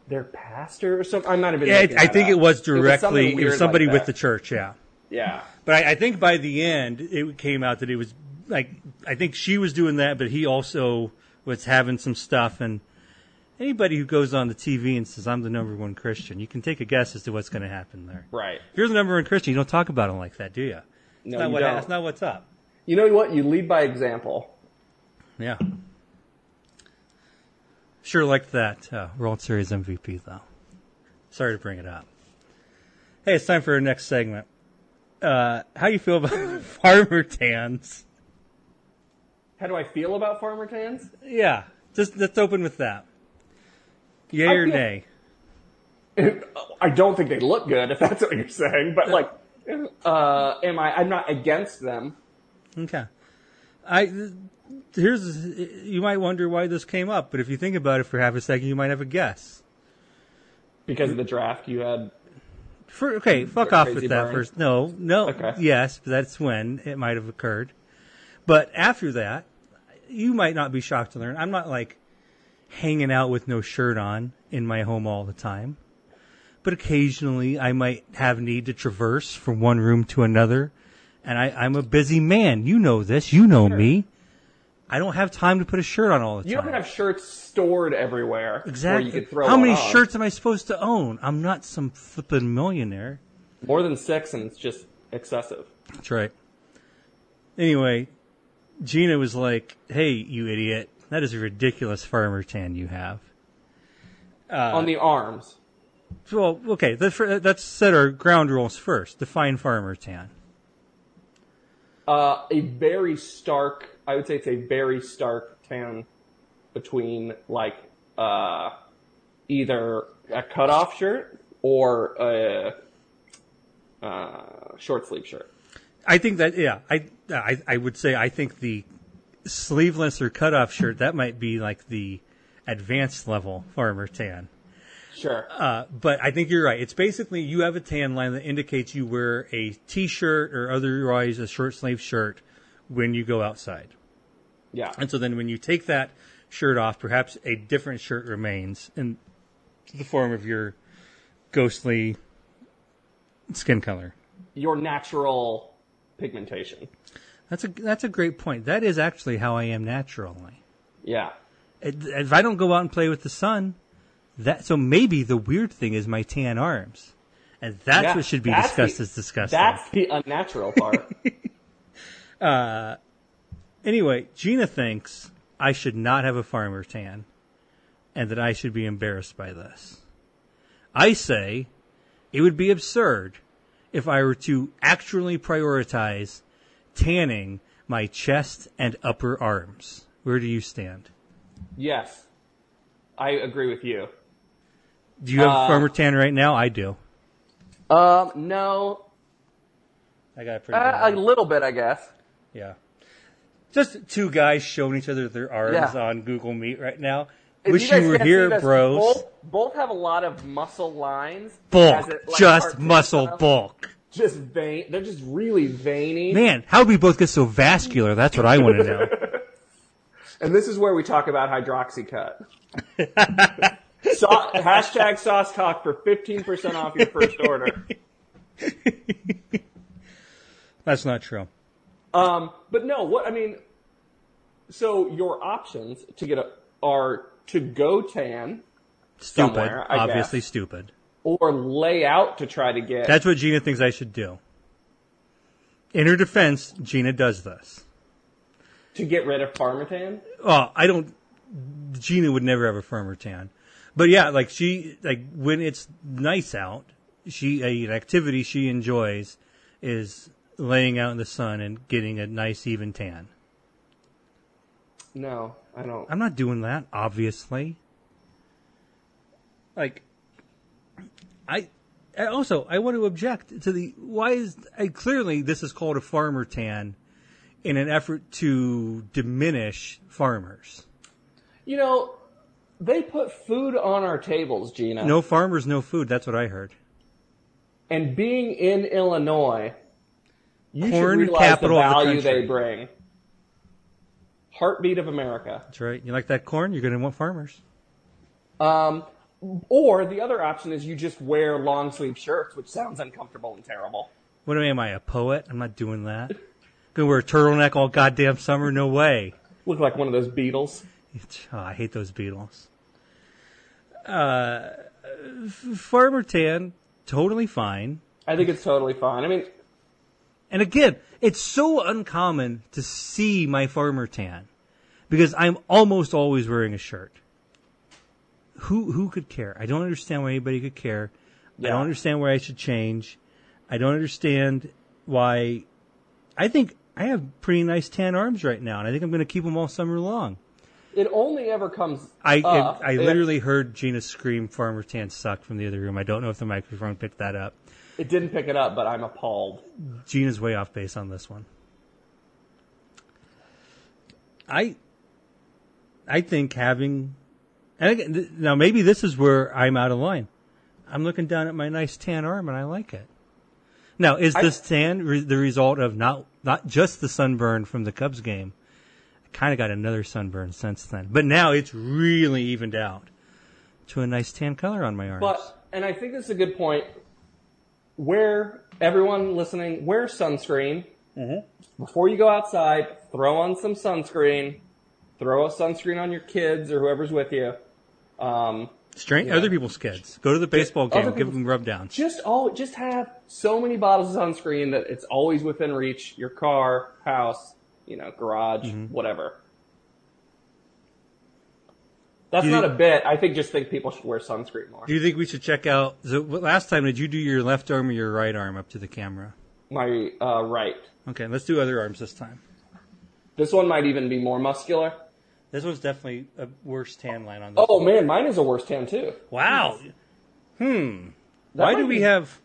their pastor or something? I'm not even. Yeah, I think up. it was directly. It was, weird somebody like with the church. Yeah. Yeah. But I, I think by the end, it came out that it was like I think she was doing that, but he also was having some stuff. And anybody who goes on the TV and says I'm the number one Christian, you can take a guess as to what's going to happen there. Right. If you're the number one Christian, you don't talk about him like that, do you? No, not you what, don't. That's not what's up. You know what? You lead by example. Yeah. Sure liked that uh, World Series MVP though. Sorry to bring it up. Hey, it's time for our next segment. Uh, how you feel about farmer tans? How do I feel about farmer tans? Yeah, just let's open with that. Yay I or feel- nay? I don't think they look good, if that's what you're saying. But like, uh, am I? I'm not against them. Okay. I here's you might wonder why this came up, but if you think about it for half a second, you might have a guess. Because of the draft you had. For, okay, fuck off with that Brian? first. No, no. Okay. Yes, but that's when it might have occurred. But after that, you might not be shocked to learn I'm not like hanging out with no shirt on in my home all the time. But occasionally I might have need to traverse from one room to another. And I, I'm a busy man. You know this. You know me. I don't have time to put a shirt on all the You time. You don't have shirts stored everywhere. exactly. Where you throw How many on. shirts am I supposed to own? I'm not some flippin' millionaire. More than six, and it's just excessive. That's right. Anyway, Gina was like, "Hey, you idiot! That is a ridiculous farmer tan you have." Uh, on the arms. Well, okay, let's, set our ground rules first. Define farmer tan. Uh, a very stark. I would say it's a very stark tan between like uh, either a cutoff shirt or a uh, short sleeve shirt. I think that yeah, I, I I would say I think the sleeveless or cutoff shirt that might be like the advanced level farmer tan. Sure. Uh, but I think you're right. It's basically you have a tan line that indicates you wear a t-shirt or otherwise a short sleeve shirt when you go outside. yeah. And so then when you take that shirt off, perhaps a different shirt remains in the form of your ghostly skin color. Your natural pigmentation. That's a that's a great point. That is actually how I am naturally. Yeah. It- If I don't go out and play with the sun, that so maybe the weird thing is my tan arms, and that's Yeah, what should be discussed the- as disgusting. That's the unnatural part. Uh, anyway, Gina thinks I should not have a farmer tan and that I should be embarrassed by this. I say it would be absurd if I were to actually prioritize tanning my chest and upper arms. Where do you stand? yes. I agree with you. Do you have Uh, Farmer Tan right now? I do. Um, no, I got a pretty uh, a little bit, I guess. Yeah. Just two guys showing each other their arms Yeah. on Google Meet right now. If Wish guys you were here, this, bros. Both, both have a lot of muscle lines. Bulk. it, like, just muscle bulk. Just vein. They're just really veiny. Man, how did we both get so vascular? That's what I want to know. And this is where we talk about hydroxycut. Sau- hashtag sauce talk for 15% off your first order. That's not true. Um, but no, what I mean, so your options to get a are to go tan Stupid. Obviously guess. stupid. Or lay out to try to get. That's what Gina thinks I should do. In her defense, Gina does this. to get rid of Parmesan. Oh, I don't. Gina would never have a firmer tan, but yeah, like she like when it's nice out, she a, an activity she enjoys is laying out in the sun and getting a nice even tan. No, I don't. I'm not doing that, obviously. Like, I, I also I want to object to the why is I, clearly this is called a farmer tan in an effort to diminish farmers. You know, they put food on our tables, Gina. No farmers, no food. That's what I heard. And being in Illinois, you Corn should realize capital the of the value they bring. Heartbeat of America. That's right. You like that corn? You're going to want farmers. Um, or the other option is you just wear long sleeve shirts, which sounds uncomfortable and terrible. What am I, a poet? I'm not doing that. Gonna wear a turtleneck all goddamn summer? No way. Look like one of those Beatles. Oh, I hate those Beatles. Uh, Farmer Tan, totally fine. I think it's totally fine. I mean, And again, it's so uncommon to see my Farmer Tan because I'm almost always wearing a shirt. Who who could care? I don't understand why anybody could care. I don't understand why I should change. I don't understand why. I think I have pretty nice tan arms right now, and I think I'm going to keep them all summer long. it only ever comes I up I if literally heard Gina scream "Farmer Tan suck" from the other room. I don't know if the microphone picked that up. It didn't pick it up, but I'm appalled. Gina's way off base on this one. I I think having and again, th- now maybe this is where I'm out of line. I'm looking down at my nice tan arm and I like it. Now, is I- this tan re- the result of not not just the sunburn from the Cubs game? I kind of got another sunburn since then, but now it's really evened out to a nice tan color on my arms. But and I think this is a good point. Wear everyone listening, wear sunscreen mm-hmm. before you go outside. Throw on some sunscreen. Throw a sunscreen on your kids or whoever's with you. Um, Strength yeah. other people's kids. Go to the baseball other game, give them rub downs. just all just have so many bottles of sunscreen that it's always within reach. Your car, house, you know, garage, Mm-hmm. whatever. That's you not a bit. I think just think people should wear sunscreen more. Do you think we should check out? So last time, did you do your left arm or your right arm up to the camera? My uh, right. Okay, let's do other arms this time. This one might even be more muscular. This one's definitely a worse tan line on this. Oh man, mine is a worse tan too. wow. Hmm. That Why do we be- have?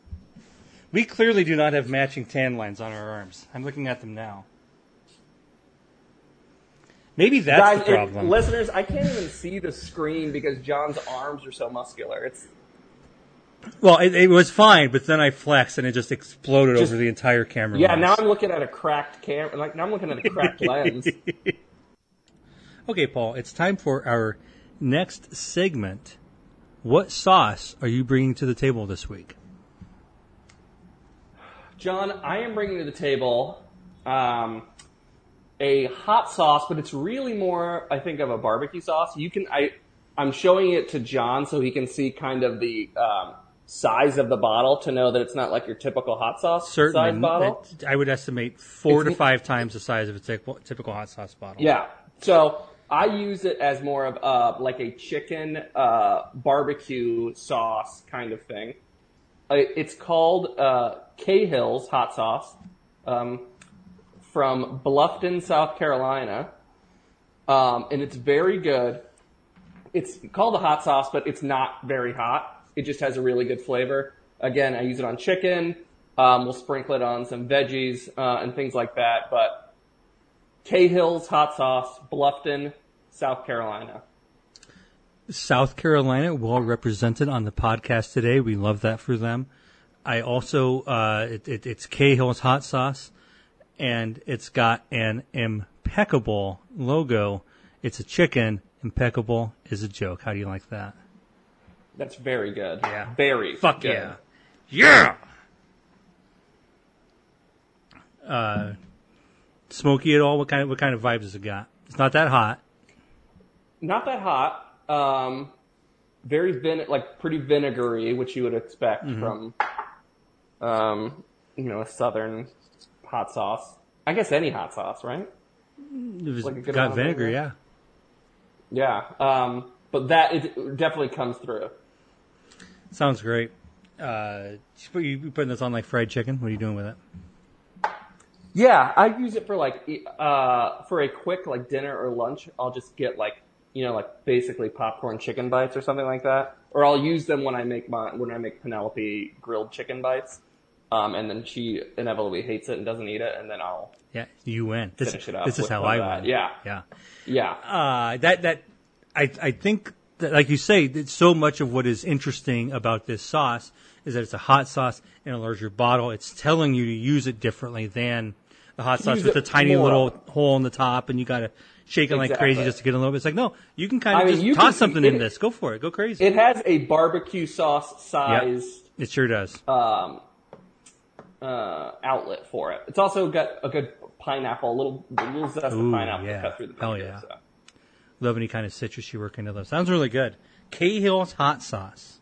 We clearly do not have matching tan lines on our arms. I'm looking at them now. Maybe that's Guys, the it- problem. listeners, I can't even see the screen because John's arms are so muscular. It's well, it, it was fine, but then I flexed and it just exploded Just- over the entire camera. yeah. lens. Now I'm looking at a cracked camera. Like now I'm looking at a cracked lens. Okay, Paul, it's time for our next segment. What sauce are you bringing to the table this week? John, I am bringing to the table um, a hot sauce, but it's really more, I think, of a barbecue sauce. You can, I, I'm showing it to John so he can see kind of the um, size of the bottle to know that it's not like your typical hot sauce Certainly, size bottle. it- I would estimate four to five times the size of a typical, typical hot sauce bottle. Yeah. So I use it as more of uh, like a chicken uh, barbecue sauce kind of thing. It's called uh, Cahill's hot sauce um, from Bluffton, South Carolina, um, and it's very good. It's called a hot sauce, but it's not very hot. It just has a really good flavor. Again, I use it on chicken. Um, we'll sprinkle it on some veggies uh, and things like that. But Cahill's hot sauce, Bluffton, South Carolina. South Carolina, well represented on the podcast today. We love that for them. I also, uh, it, it, it's Cahill's hot sauce, and it's got an impeccable logo. It's a chicken. Impeccable is a joke. How do you like that? That's very good. Yeah. Very. Fuck good. yeah. Yeah! Uh, smoky at all? What kind of, what kind of vibes has it got? It's not that hot. Not that hot. Um, very vin like pretty vinegary, which you would expect Mm-hmm. from, um, you know, a southern hot sauce. I guess any hot sauce, right? It was, Like got vinegar, yeah. Yeah. Um, but that it definitely comes through. Sounds great. Uh, you putting this on like fried chicken? What are you doing with it? Yeah, I use it for like uh for a quick like dinner or lunch. I'll just get like you know like basically popcorn chicken bites or something like that, or I'll use them when I make my when I make Penelope grilled chicken bites. Um, and then she inevitably hates it and doesn't eat it, and then I'll Yeah, you win. This, Finish it up this is how I that. win. Yeah. yeah. yeah Uh, that that I I think that, like you say, that so much of what is interesting about this sauce is that it's a hot sauce in a larger bottle. It's telling you to use it differently than the hot sauce with the tiny more. little hole in the top, and you got to shake it like crazy just to get a little bit. It's like no, you can kind I of mean, just toss can- something in this. Go for it. Go crazy. it has a barbecue sauce sized it sure does. um, uh, outlet for it. It's also got a good pineapple, a little, a little zest Ooh, of pineapple yeah. cut through the Hell yeah. so. Love any kind of citrus you work into those. Sounds really good. Cahill's hot sauce.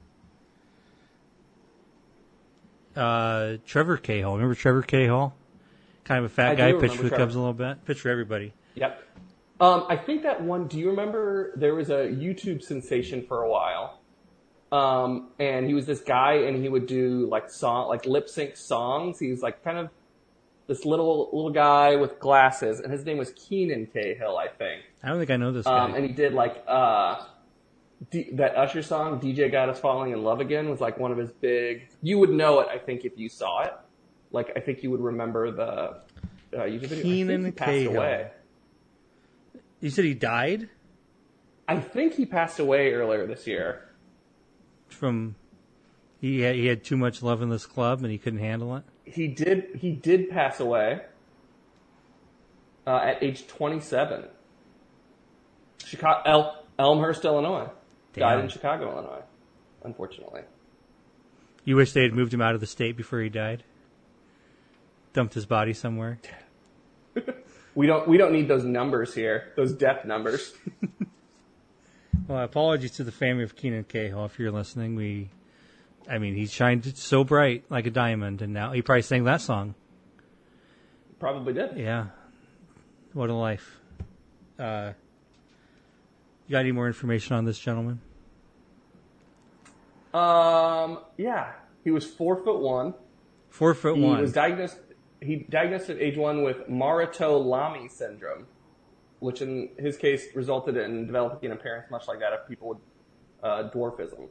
Uh, Trevor Cahill. Remember Trevor Cahill? Kind of a fat I guy, for the Cubs a little bit. Pitched for everybody. Yep. Um, I think that one. Do you remember there was a YouTube sensation for a while, um, and he was this guy, and he would do like song, like lip sync songs. He was like kind of this little little guy with glasses, and his name was Keenan Cahill, I think. I don't think I know this guy. Um, and he did like uh, D- that Usher song, "DJ Got Us Falling in Love Again," was like one of his big. You would know it, I think, if you saw it. Like I think you would remember the uh, YouTube video. Keenan he passed Cahill. away. you said he died I think he passed away earlier this year. from. He had, he had too much love in this club and he couldn't handle it. He did. He did pass away uh, at age 27. Chicago, El, Elmhurst, Illinois. Died in Chicago, Illinois. Unfortunately. You wish they had moved him out of the state before he died. Dumped his body somewhere. We don't. We don't need those numbers here. Those death numbers. Well, apologies to the family of Keenan Cahill if you're listening. We, I mean, he shined so bright like a diamond, and now he probably sang that song. Probably did. Yeah, what a life. Uh, you got any more information on this gentleman? Um. Yeah. He was four foot one. Four foot He one. was diagnosed. He diagnosed at age one with Maroteaux-Lamy syndrome, which in his case resulted in developing an appearance much like that of people with uh, dwarfism.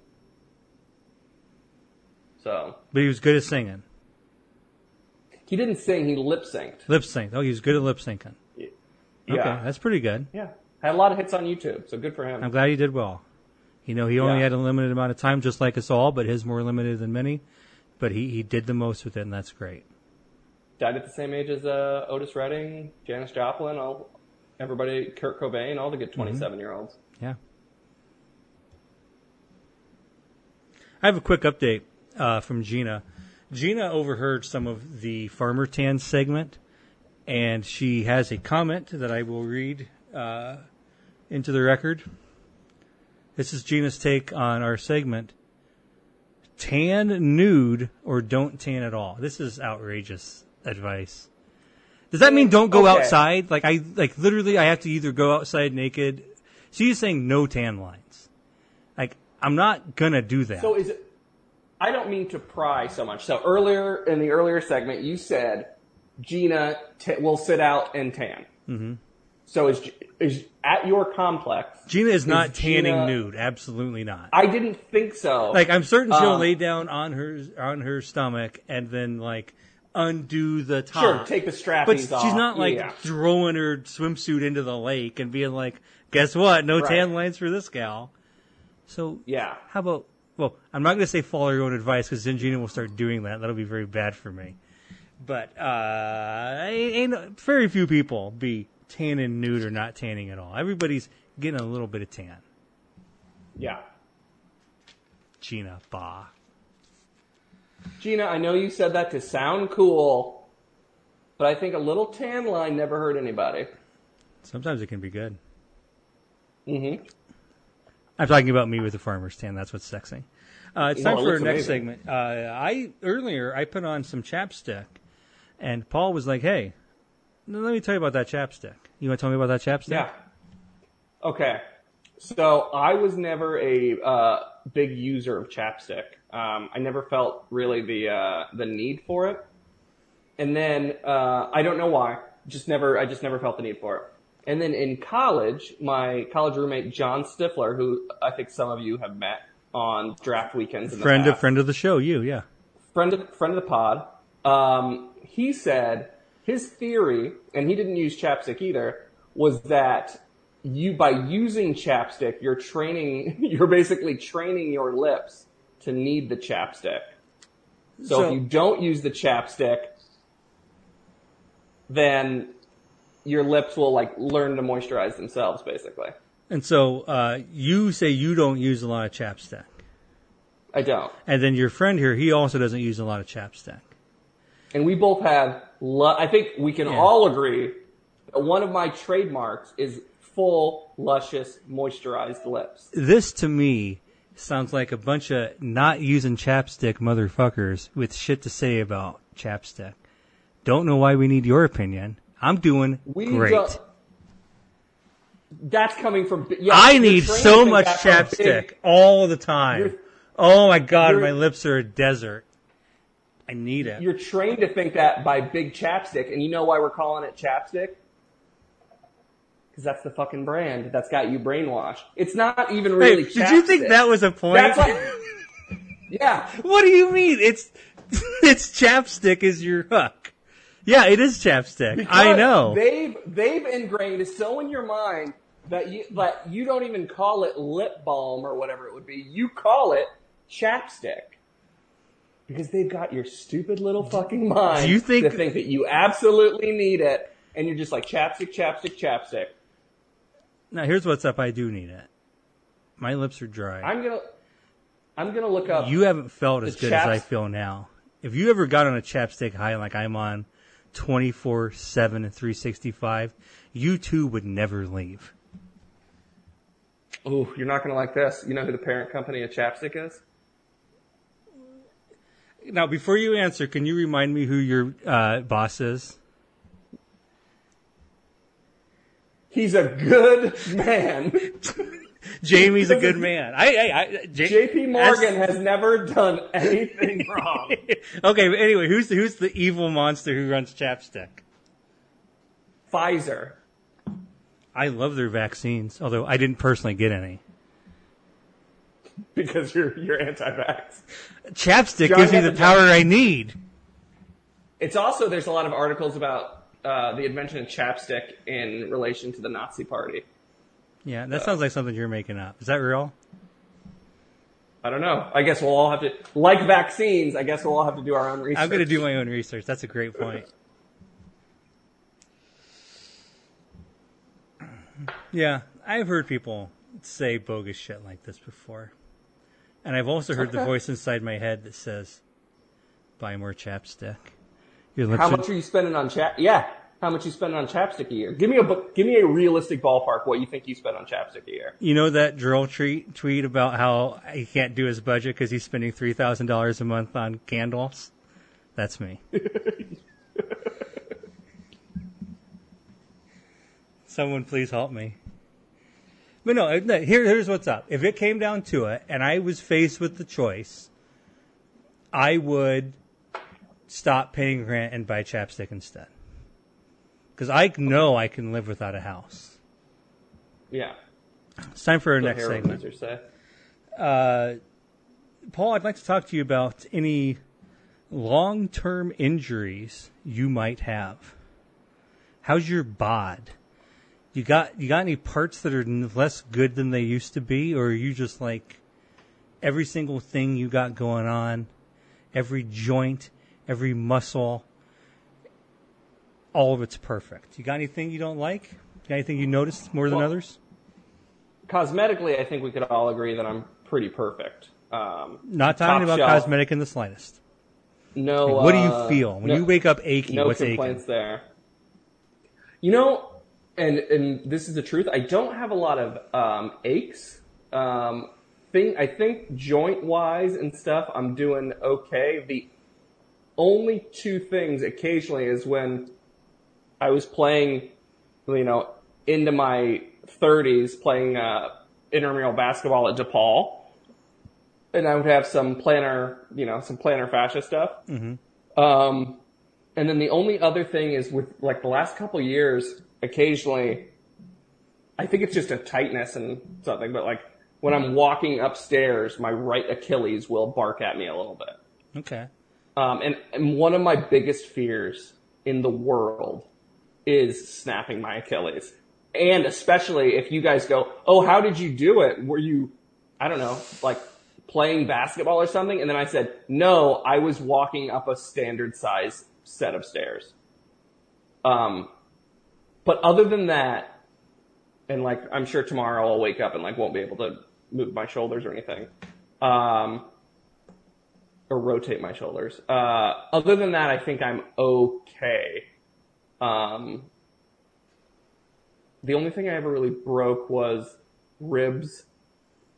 So but he was good at singing. he didn't sing; he lip synced. Lip synced. Oh, he was good at lip syncing. Yeah, Okay, that's pretty good. yeah. Had a lot of hits on YouTube, so good for him. I'm glad he did well. You know, he only Yeah. had a limited amount of time, just like us all, but his more limited than many. But he, he did the most with it, and that's great. Died at the same age as uh, Otis Redding, Janis Joplin, all everybody, Kurt Cobain, all the good 27 year olds. Yeah. I have a quick update uh, from Gina. Gina overheard some of the Farmer Tan segment, and she has a comment that I will read uh, into the record. This is Gina's take on our segment tan nude or don't tan at all. This is outrageous advice. Does that mean don't go Okay. outside? Like I like literally I have to either go outside naked. She's saying no tan lines. Like I'm not gonna do that. So is it? I don't mean to pry so much. So earlier in the earlier segment, you said Gina t- will sit out and tan. Mm-hmm. So is is at your complex? Gina is not tanning Gina- nude. Absolutely not. I didn't think so. Like I'm certain she'll Um, lay down on her on her stomach and then like undo the top. sure, take the strappies but she's off. not like Yeah. throwing her swimsuit into the lake and being like, "Guess what? No Right. tan lines for this gal." So Yeah. how about? Well, I'm not going to say follow your own advice because then Gina will start doing that. That'll be very bad for me. But uh, ain't very few people be tanning nude or not tanning at all. Everybody's getting a little bit of tan. Yeah. Gina, bah. Gina, I know you said that to sound cool, but I think a little tan line never hurt anybody. Sometimes it can be good. Mm-hmm. I'm talking about me with the farmer's tan. That's what's sexy. Uh, it's No, time it for our next amazing. segment. Uh, I earlier I put on some chapstick, and Paul was like, "Hey, let me tell you about that chapstick. You want to tell me about that chapstick?" Yeah. Okay. So I was never a uh, big user of chapstick. Um, I never felt really the uh, the need for it, and then uh, I don't know why. Just never. I just never felt the need for it. And then in college, my college roommate John Stifler, who I think some of you have met on draft weekends, Friend of friend of the show, you, yeah. friend of friend of the pod, um, he said his theory, and he didn't use chapstick either, was that you by using chapstick, you're training, you're basically training your lips to need the chapstick. So, So- if you don't use the chapstick, then your lips will like learn to moisturize themselves, basically. And so uh, you say you don't use a lot of chapstick, I don't. and then your friend here, he also doesn't use a lot of chapstick. and we both have. Lu- I think we can Yeah. all agree that one of my trademarks is full, luscious, moisturized lips. This to me sounds like a bunch of not using chapstick motherfuckers with shit to say about chapstick. Don't know why we need your opinion. I'm doing We great. don't- That's coming from. yeah, I need so much chapstick big- all the time. Oh my god, my lips are a desert. I need it. You're trained to think that by big chapstick, and you know why we're calling it chapstick? Because that's the fucking brand that's got you brainwashed. It's not even really. did you think that was a point? That's like. Yeah, what do you mean? It's it's chapstick is your hook. Yeah, it is chapstick. I know. They've they've ingrained it so in your mind that you that you don't even call it lip balm or whatever it would be. You call it chapstick. Because they've got your stupid little fucking mind Do you think- to think that you absolutely need it, and you're just like chapstick, chapstick, chapstick. Now here's what's up. I do need it. My lips are dry. I'm gonna I'm gonna look up. You haven't felt as good as I feel now. If you ever got on a chapstick high like I'm on 24 7 and 365, you too would never leave. Oh, you're not gonna like this. You know who the parent company of chapstick is? Now, before you answer, can you remind me who your uh, boss is? He's a good man. Jamie's a good man. I, I, I J- J.P. Morgan as- has never done anything wrong. okay, but anyway, who's the, who's the evil monster who runs chapstick? Pfizer. I love their vaccines, although I didn't personally get any. because you're you're anti-vax. Chapstick John gives me the the power I need. It's also there's a lot of articles about uh, the invention of chapstick in relation to the Nazi Party. Yeah, that sounds like something you're making up. Is that real? I don't know. I guess we'll all have to like vaccines. I guess we'll all have to do our own research. I'm going to do my own research. That's a great point. Yeah, I've heard people say bogus shit like this before. And I've also heard the voice inside my head that says, buy more chapstick. Lips How much are you spending on chap? Yeah, how much you spending on chapstick a year? Give me a give me a realistic ballpark. What you think you spend on chapstick a year? You know that dril tweet, tweet about how he can't do his budget because he's spending $3,000 a month on candles? That's me. Someone please help me. But no, uh, no, here, here's what's up. If it came down to it and I was faced with the choice, I would stop paying rent and buy chapstick instead. because I know I can live without a house. Yeah. It's time for our next segment. Uh, Paul, I'd like to talk to you about any long-term injuries you might have. How's your bod? You got you got any parts that are less good than they used to be, or are you just like every single thing you got going on, every joint, every muscle, all of it's perfect. You got anything you don't like? Got anything you noticed more than Well, others? Cosmetically, I think we could all agree that I'm pretty perfect. Um, Not talking about shelf. cosmetic in the slightest. no. What do you uh, feel when no- you wake up aching? no what's complaints aching? there. You know, and and this is the truth. I don't have a lot of um, aches. Um, thing I think joint wise and stuff, I'm doing okay. The only two things occasionally is when I was playing, you know, into my 30s, playing uh, intramural basketball at DePaul, and I would have some plantar, you know, some plantar fascia stuff. Um, and then the only other thing is with like the last couple years, occasionally, I think it's just a tightness and something, but like when I'm walking upstairs, my right Achilles will bark at me a little bit. Okay. Um, and, and one of my biggest fears in the world is snapping my Achilles. And especially if you guys go, oh, how did you do it? Were you, I don't know, like playing basketball or something? And then I said, no, I was walking up a standard size set of stairs. Um, but other than that, and like I'm sure tomorrow I'll wake up and like won't be able to move my shoulders or anything. Um, or rotate my shoulders. Uh, other than that, I think I'm okay. Um, the only thing I ever really broke was ribs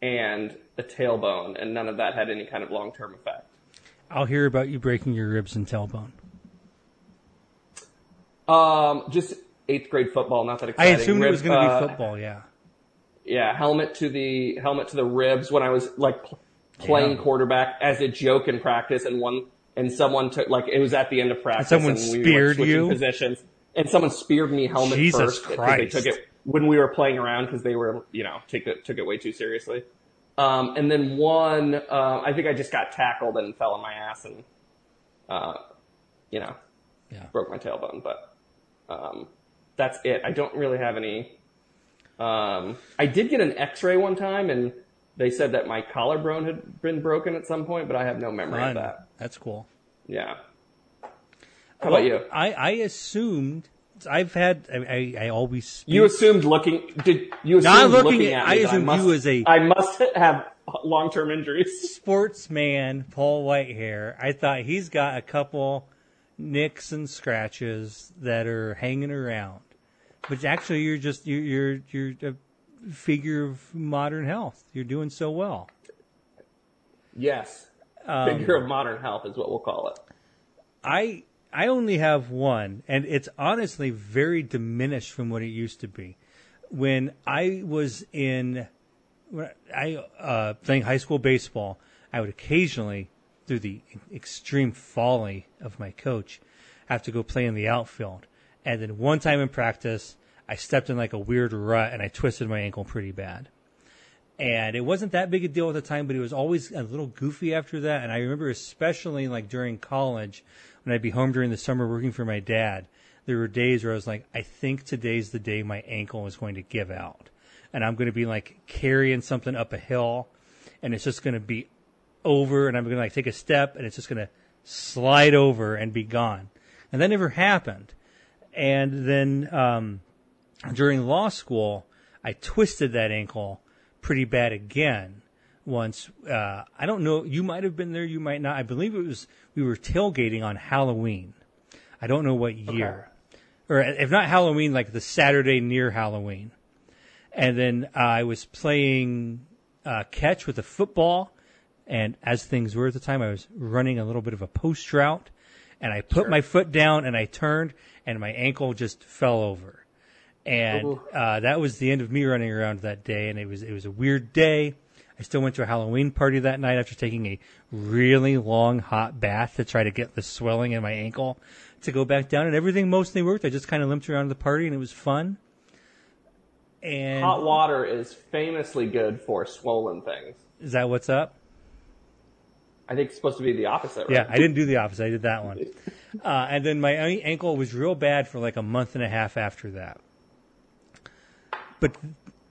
and a tailbone, and none of that had any kind of long term effect. I'll hear about you breaking your ribs and tailbone. Um, just eighth grade football, not that I exciting. assumed it was going to uh, be football. Yeah. Yeah, helmet to the helmet to the ribs when I was like pl- playing Yeah. quarterback as a joke in practice, and one and someone took like it was at the end of practice, someone and we were speared you? positions, and someone speared me helmet Jesus first because they took it when we were playing around because they were you know took it took it way too seriously. Um, and then one, uh, I think I just got tackled and fell on my ass and, uh, you know, Yeah. broke my tailbone, but um, that's it. I don't really have any. Um, I did get an X-ray one time, and they said that my collarbone had been broken at some point, but I have no memory Fun. of that. That's cool. Yeah. How about you? I, I assumed I've had I, I, I always speak, You assumed looking. Did you assumed Not looking looking at- at? I me that assumed must, you as a- I must have long-term injuries. sportsman Paul Whitehair. I thought he's got a couple nicks and scratches that are hanging around, but actually you're just you're you're, you're a figure of modern health. You're doing so well. Yes. Um, Figure of modern health is what we'll call it. I I only have one, and it's honestly very diminished from what it used to be. When I was in, I uh, playing high school baseball, I would occasionally, through the extreme folly of my coach, have to go play in the outfield. And then one time in practice, I stepped in like a weird rut and I twisted my ankle pretty bad and it wasn't that big a deal at the time, but it was always a little goofy after that. And I remember, especially like during college, when I'd be home during the summer working for my dad, there were days where I was like, I think today's the day my ankle is going to give out, and I'm going to be like carrying something up a hill, and it's just going to be over, and I'm going to like take a step, and it's just going to slide over and be gone. And that never happened. And then um, during law school, I twisted that ankle pretty bad again once. Uh, I don't know. You might have been there. You might not. I believe it was we were tailgating on Halloween. I don't know what year, or if not Halloween, like the Saturday near Halloween. And then uh, I was playing uh, catch with a football, and as things were at the time, I was running a little bit of a post route, and I put my foot down and I turned, and my ankle just fell over and uh, that was the end of me running around that day. And it was it was a weird day. I still went to a Halloween party that night after taking a really long hot bath to try to get the swelling in my ankle to go back down, and everything mostly worked. I just kind of limped around the party, and it was fun. And Hot water is famously good for swollen things. is that what's up? I think it's supposed to be the opposite, right? Yeah, I didn't do the opposite. I did that one. Uh, and then my ankle was real bad for like a month and a half after that. But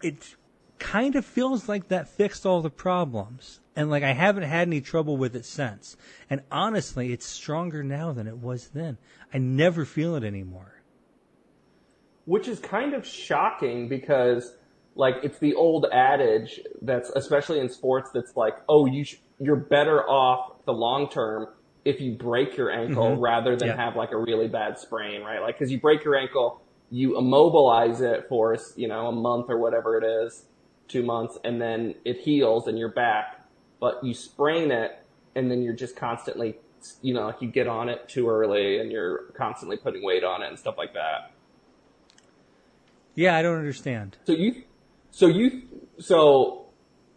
it kind of feels like that fixed all the problems. And like I haven't had any trouble with it since. And honestly, it's stronger now than it was then. I never feel it anymore. which is kind of shocking because like it's the old adage that's especially in sports that's like oh you sh- you're better off the long term if you break your ankle mm-hmm. rather than Yeah. have like a really bad sprain right like because you break your ankle you immobilize it for you know a month or whatever it is two months and then it heals and you're back. But you sprain it and then you're just constantly you know like you get on it too early and you're constantly putting weight on it and stuff like that. Yeah, I don't understand. So you, so you, so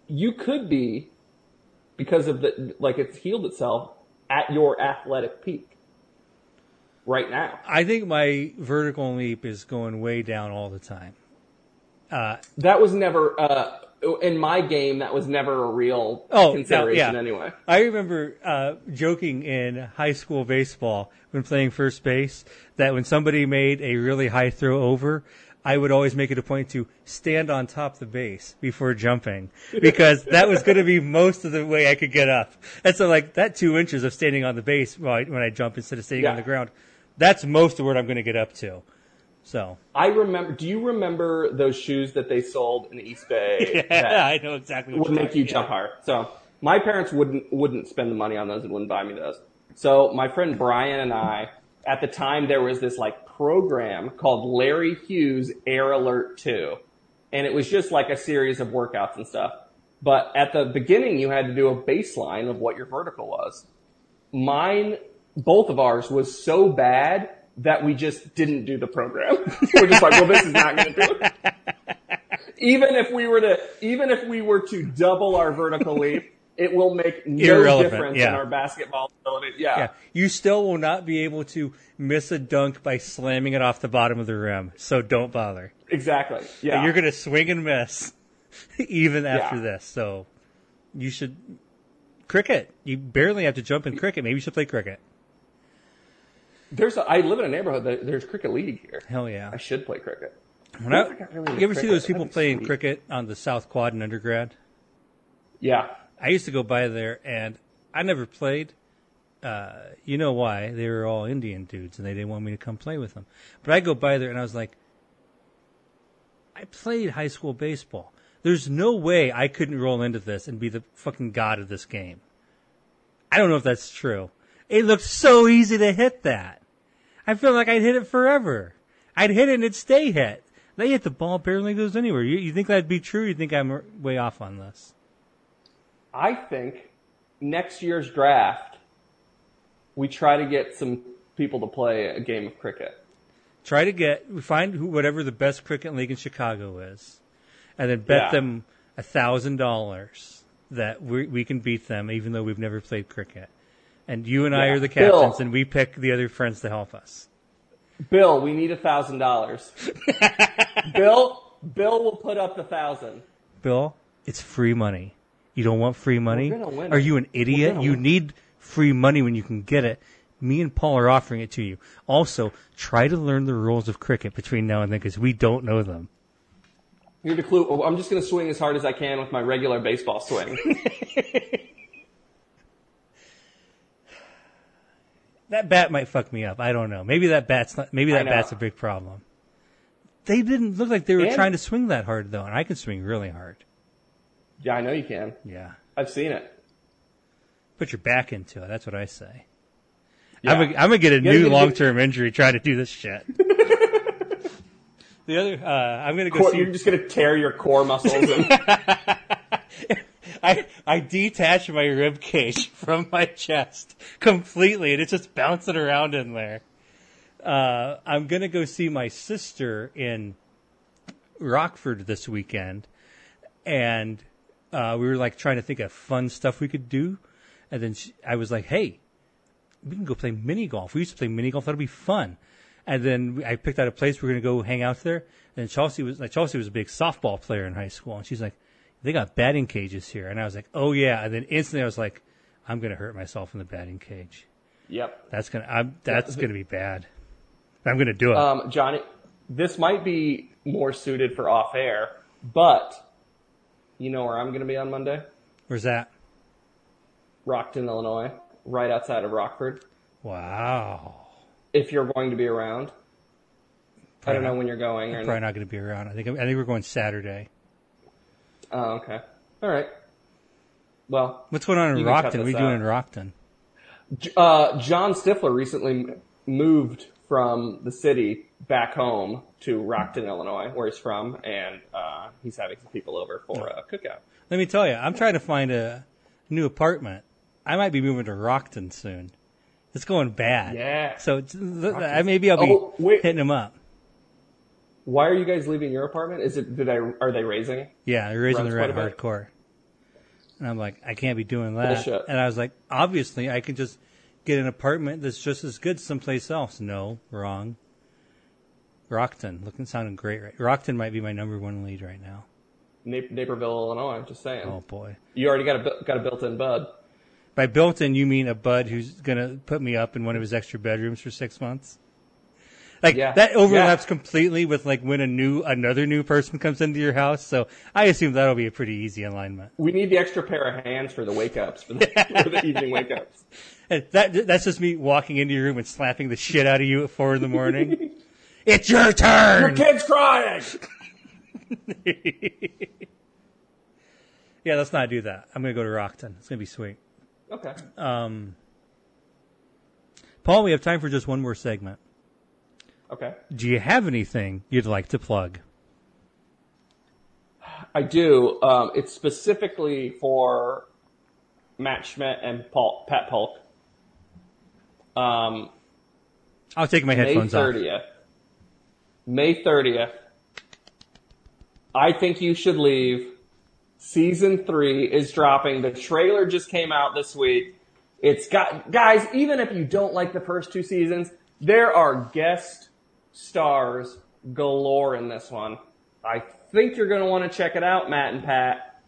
you could be because of the like it's healed itself at your athletic peak right now. I think my vertical leap is going way down all the time. Uh, That was never uh, in my game. That was never a real Oh, consideration yeah. anyway. I remember uh, joking in high school baseball when playing first base that when somebody made a really high throw over, I would always make it a point to stand on top of the base before jumping because that was going to be most of the way I could get up. And so, like that two inches of standing on the base when I jump instead of standing on the ground, that's most of what I'm going to get up to. So, I remember. Do you remember those shoes that they sold in the Eastbay? that I know exactly what would make you jump higher. So my parents wouldn't wouldn't spend the money on those and wouldn't buy me those. So my friend Brian and I, at the time, there was this like program called Larry Hughes Air Alert Two, and it was just like a series of workouts and stuff. But at the beginning, you had to do a baseline of what your vertical was. Mine, both of ours, was so bad that we just didn't do the program. We're just like, well, this is not going to do it even if we were to even if we were to double our vertical leap, it will make no Irrelevant, difference in our basketball ability. Yeah. Yeah, you still will not be able to miss a dunk by slamming it off the bottom of the rim. So don't bother. exactly. Yeah, You're going to swing and miss even after Yeah. this. So you should cricket. You barely have to jump in cricket. Maybe you should play cricket. There's a, I live in a neighborhood that there's cricket league here. Hell yeah. I should play cricket. When I, I really you ever see those people playing sweet. cricket on the South Quad in undergrad? Yeah, I used to go by there and I never played. Uh, you know why? They were all Indian dudes and they didn't want me to come play with them. But I go by there and I was like, I played high school baseball. There's no way I couldn't roll into this and be the fucking god of this game. I don't know if that's true. It looked so easy to hit that. I feel like I'd hit it forever. I'd hit it and it'd stay hit. They hit the ball barely goes anywhere. You, you think that'd be true? You think I'm way off on this? I think next year's draft we try to get some people to play a game of cricket. try to get we find who, whatever the best cricket league in Chicago is, and then bet Yeah. them a thousand dollars that we we can beat them, even though we've never played cricket. And you and I Yeah. are the Bill. captains, and we pick the other friends to help us. Bill, we need a thousand dollars. Bill, Bill will put up the thousand. Bill, it's free money. You don't want free money? Are you an idiot? You win. need free money when you can get it. Me and Paul are offering it to you. Also, try to learn the rules of cricket between now and then because we don't know them. Here's the clue. Oh, I'm just going to swing as hard as I can with my regular baseball swing. That bat might fuck me up. I don't know. Maybe that bat's not. Maybe that bat's a big problem. They didn't look like they were And- trying to swing that hard though, and I can swing really hard. yeah, I know you can. Yeah, I've seen it. put your back into it. That's what I say. Yeah. I'm, gonna, get a new long term injury trying to do this shit. the other, uh, I'm gonna go Core- see. you're just going to tear your core muscles. And, I detach my rib cage from my chest completely, and it's just bouncing around in there. Uh, I'm gonna go see my sister in Rockford this weekend, and uh, we were like trying to think of fun stuff we could do, and then she, I was like, "Hey, we can go play mini golf. We used to play mini golf. That'll be fun. And then I picked out a place we're going to go hang out there. And Chelsea was like, Chelsea was a big softball player in high school. And she's like, they got batting cages here. And I was like, oh yeah. And then instantly I was like, I'm going to hurt myself in the batting cage. Yep. That's going to, I'm, that's going to be bad. I'm going to do it. Um, Johnny, this might be more suited for off air, but you know where I'm going to be on Monday? Where's that? Rockton, Illinois, right outside of Rockford. Wow. If you're going to be around, I don't Probably know when you're going. Or Probably not going to be around. I think, I think we're going Saturday. Oh, okay. All right. Well, What's going on in You can cut Rockton? What are you this doing in Rockton? Uh, John Stifler recently moved from the city back home to Rockton, Illinois, where he's from, and uh, he's having some people over for a cookout. Let me tell you, I'm trying to find a new apartment. I might be moving to Rockton soon. It's going bad. Yeah. So I maybe I'll be Oh, hitting him up. Why are you guys leaving your apartment? Is it did I are they raising? Yeah, they're raising the red quite a bit. hardcore. And I'm like, I can't be doing that. And I was like, obviously, I can just get an apartment that's just as good someplace else. No, wrong. Rockton, looking sounding great. Right, Rockton might be my number one lead right now. Na- Naperville, Illinois. I'm just saying. Oh boy. You already got a got a built-in bud. By built-in, you mean a bud who's gonna put me up in one of his extra bedrooms for six months? Like Yeah. that overlaps Yeah. completely with like when a new another new person comes into your house. So I assume that'll be a pretty easy alignment. We need the extra pair of hands for the wake ups for the, for the evening wake ups. And that that's just me walking into your room and slapping the shit out of you at four in the morning. it's your turn. Your kid's crying. yeah, let's not do that. I'm gonna go to Rockton. It's gonna be sweet. Okay. Um, Paul, we have time for just one more segment. Okay. Do you have anything you'd like to plug? I do. Um, it's specifically for Matt Schmidt and Paul, Pat Polk. Um, I'll take my May headphones off. 30th. May 30th. I think you should leave. Season three is dropping. The trailer just came out this week. It's got, guys, even if you don't like the first two seasons, there are guest stars galore in this one. I think you're going to want to check it out, Matt and Pat.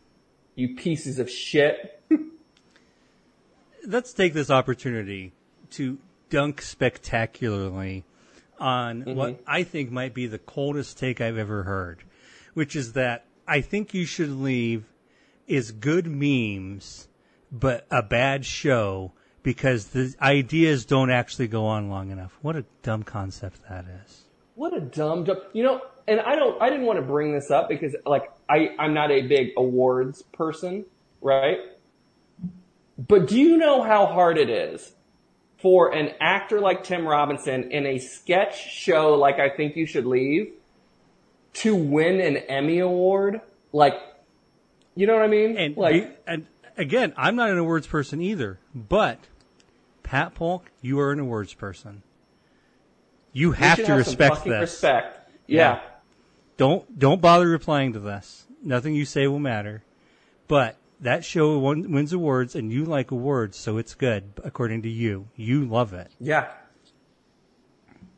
You pieces of shit. let's take this opportunity to dunk spectacularly on mm-hmm. what I think might be the coldest take I've ever heard, which is that I think you should leave is good memes, but a bad show because the ideas don't actually go on long enough. What a dumb concept that is. What a dumb job. You know, and I don't, I didn't want to bring this up because like, I, I'm not a big awards person, right? But do you know how hard it is for an actor like Tim Robinson in a sketch show like I Think You Should Leave to win an Emmy Award? Like, you know what I mean? And like, and again, I'm not an awards person either, but Pat Polk, you are an awards person. You have to have respect this. respect. Yeah. Don't don't bother replying to this. Nothing you say will matter. But that show won, wins awards, and you like awards, so it's good according to you. You love it. Yeah.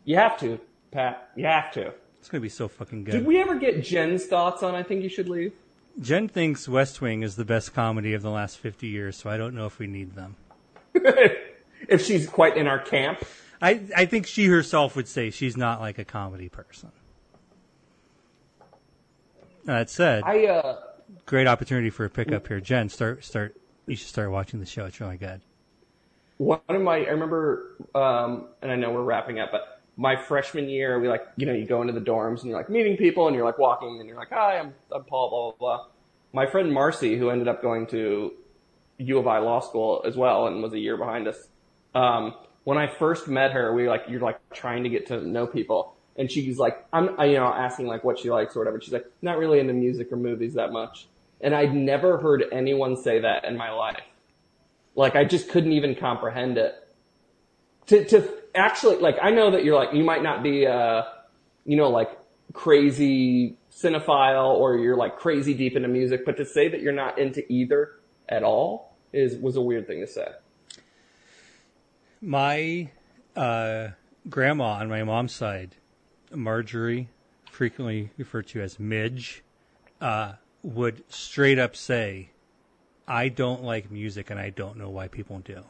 You have to, Pat. You have to. It's gonna be so fucking good. Did we ever get Jen's thoughts on I Think You Should Leave? Jen thinks West Wing is the best comedy of the last 50 years, so I don't know if we need them. if she's quite in our camp. I, I think she herself would say she's not like a comedy person. That said, I uh great opportunity for a pickup here. Jen, start start. You should start watching the show. It's really good. one of my I remember um and I know we're wrapping up, but my freshman year we like you know, you go into the dorms and you're like meeting people and you're like walking and you're like, Hi, I'm I'm Paul, blah blah blah. My friend Marcy, who ended up going to U of I law school as well and was a year behind us. Um when I first met her, we were like you're like trying to get to know people. And she's like, I'm, you know, asking like what she likes or whatever. She's like, not really into music or movies that much. And I'd never heard anyone say that in my life. Like I just couldn't even comprehend it. To, to actually, like, I know that you're like, you might not be, uh, you know, like crazy cinephile or you're like crazy deep into music, but to say that you're not into either at all is, was a weird thing to say. My uh, grandma on my mom's side, Marjorie, frequently referred to as Midge, uh, would straight up say, I don't like music and I don't know why people do.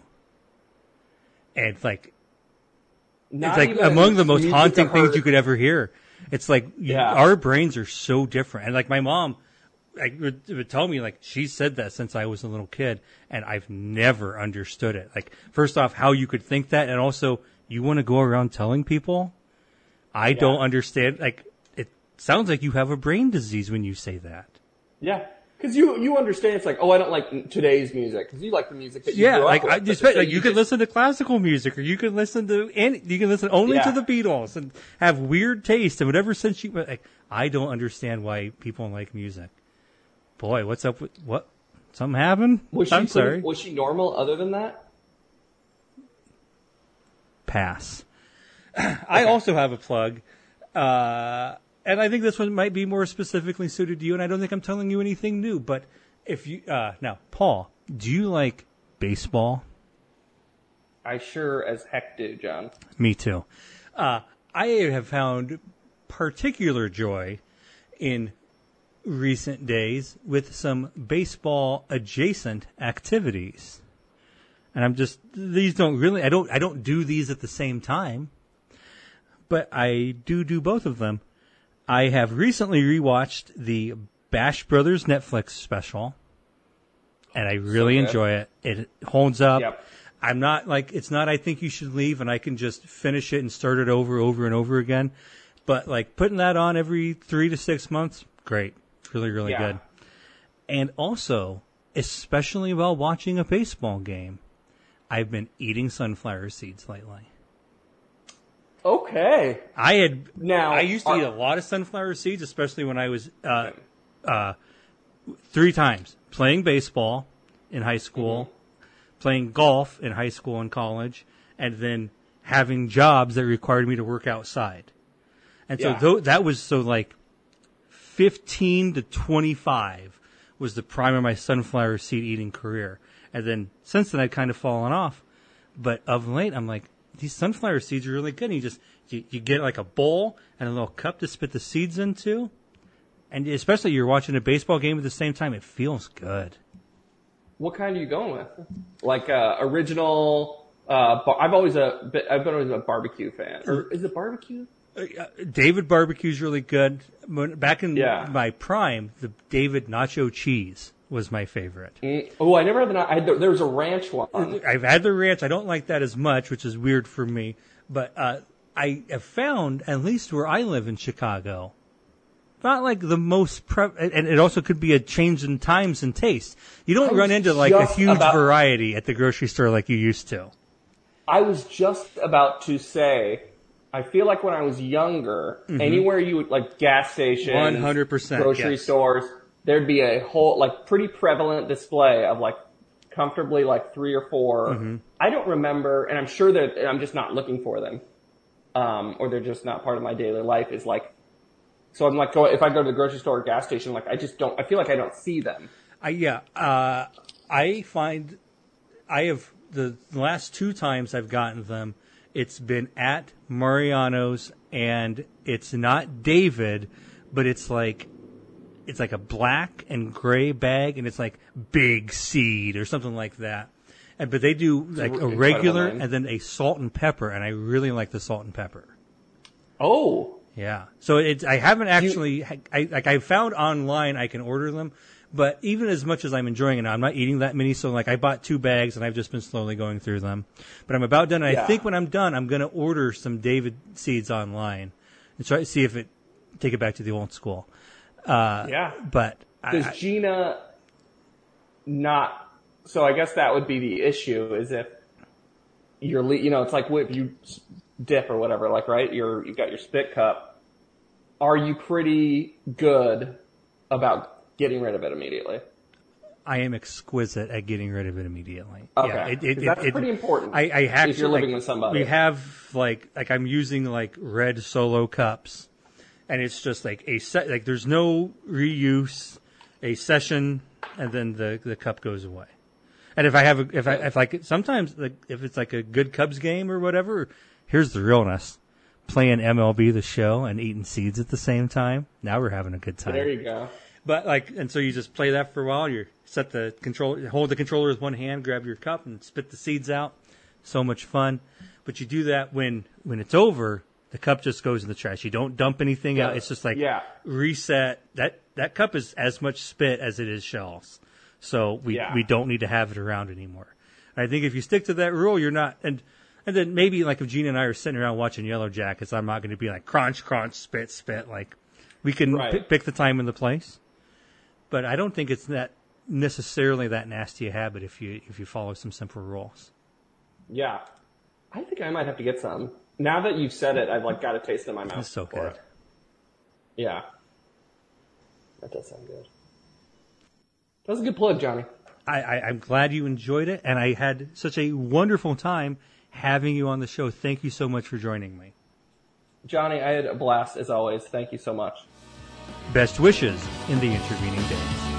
And like, Not it's like among the most haunting things you could ever hear. It's like Yeah. our brains are so different. And like my mom, like would, would tell me like she said that since I was a little kid, and I've never understood it. Like first off, how you could think that, and also you want to go around telling people. I don't understand. Like it sounds like you have a brain disease when you say that. Yeah, because you you understand it's like oh I don't like today's music because you like the music that you Yeah, grew like up. I but just to like you can just- listen to classical music, or you can listen to any, you can listen only to the Beatles and have weird taste and whatever sense you. Like I don't understand why people like music. Boy, what's up with what? Something happened? Was she I'm pretty- sorry. Was she normal other than that? Pass. I also have a plug, uh, and I think this one might be more specifically suited to you. And I don't think I'm telling you anything new. But if you uh, now, Paul, do you like baseball? I sure as heck do, John. Me too. Uh, I have found particular joy in recent days with some baseball adjacent activities. And I'm just these don't really I don't I don't do these at the same time. But I do do both of them. I have recently rewatched the Bash Brothers Netflix special and I really good. enjoy it. It holds up. Yep. I'm not like it's not I think you should leave and I can just finish it and start it over over and over again. But like putting that on every 3 to 6 months, great. Really really Yeah. good. And also, especially while watching a baseball game, I've been eating sunflower seeds lately. Okay. I had Now, I used to are- eat a lot of sunflower seeds, especially when I was uh, uh, three times playing baseball in high school, playing golf in high school and college, and then having jobs that required me to work outside. And so Yeah. that was so like fifteen to twenty five was the prime of my sunflower seed eating career, and then since then I'd kind of fallen off. But of late, I'm like, these sunflower seeds are really good. And you just you, you get like a bowl and a little cup to spit the seeds into, and especially you're watching a baseball game at the same time. It feels good. What kind are you going with? Like uh, original. Uh, bar- I've always a bit, I've been always a barbecue fan. Or is it barbecue? David barbecue's really good. Back in Yeah. my prime, the David nacho cheese was my favorite. Mm, oh, I never had the. I had the, there was a ranch one. I've had the ranch. I don't like that as much, which is weird for me. But uh, I have found, at least where I live in Chicago, not like the most pre- and it also could be a change in times and taste. You don't run into like a huge about- variety at the grocery store like you used to. I was just about to say. I feel like when I was younger, anywhere you would like gas stations, 100%, grocery yes. stores, there'd be a whole like pretty prevalent display of like comfortably like three or 4 Mm-hmm. I don't remember, and I'm sure that I'm just not looking for them, um, or they're just not part of my daily life. Is like, so I'm like, if I go to the grocery store or gas station, like I just don't. I feel like I don't see them. I yeah. Uh, I find I have the, the last two times I've gotten them. It's been at Mariano's, and it's not David, but it's like it's like a black and gray bag, and it's like big seed or something like that. And but they do like a regular and then a salt and pepper, and I really like the salt and pepper. Oh, Yeah. So it's I haven't actually I like I found online I can order them, but even as much as I'm enjoying it, now, I'm not eating that many. So like I bought two bags and I've just been slowly going through them. But I'm about done. And I think when I'm done, I'm gonna order some David seeds online and try to see if it take it back to the old school. Uh, yeah. But Does I- Gina not? So I guess that would be the issue is if you're, le- you know, it's like if you dip or whatever, like right, you're you've got your spit cup. Are you pretty good about getting rid of it immediately? I am exquisite at getting rid of it immediately. Okay. Yeah, it, it, that's it- pretty important I, I actually, if you're living like, with somebody. We have like like I'm using like red solo cups, and it's just like a set. Like there's no reuse, a session, and then the the cup goes away. And if I have, a, if I, if like sometimes like if it's like a good Cubs game or whatever, here's the realness: playing MLB the Show and eating seeds at the same time. Now we're having a good time. There you go. But like, and so you just play that for a while. You set the control, hold the controller with one hand, grab your cup, and spit the seeds out. So much fun. But you do that when when it's over. The cup just goes in the trash. You don't dump anything out. It's just like Yeah. reset. That that cup is as much spit as it is shells. So we Yeah. we don't need to have it around anymore. I think if you stick to that rule, you're not and and then maybe like if Gina and I are sitting around watching Yellowjackets, I'm not going to be like crunch crunch spit spit. Like we can Right. pi- pick the time and the place. But I don't think it's that necessarily that nasty a habit if you if you follow some simple rules. Yeah. I think I might have to get some. Now that you've said it, I've like got a taste in my mouth. It's so good. it. Yeah. That does sound good. That was a good plug, Johnny. I, I, I'm glad you enjoyed it, and I had such a wonderful time having you on the show. Thank you so much for joining me. Johnny, I had a blast as always. Thank you so much. Best wishes in the intervening days.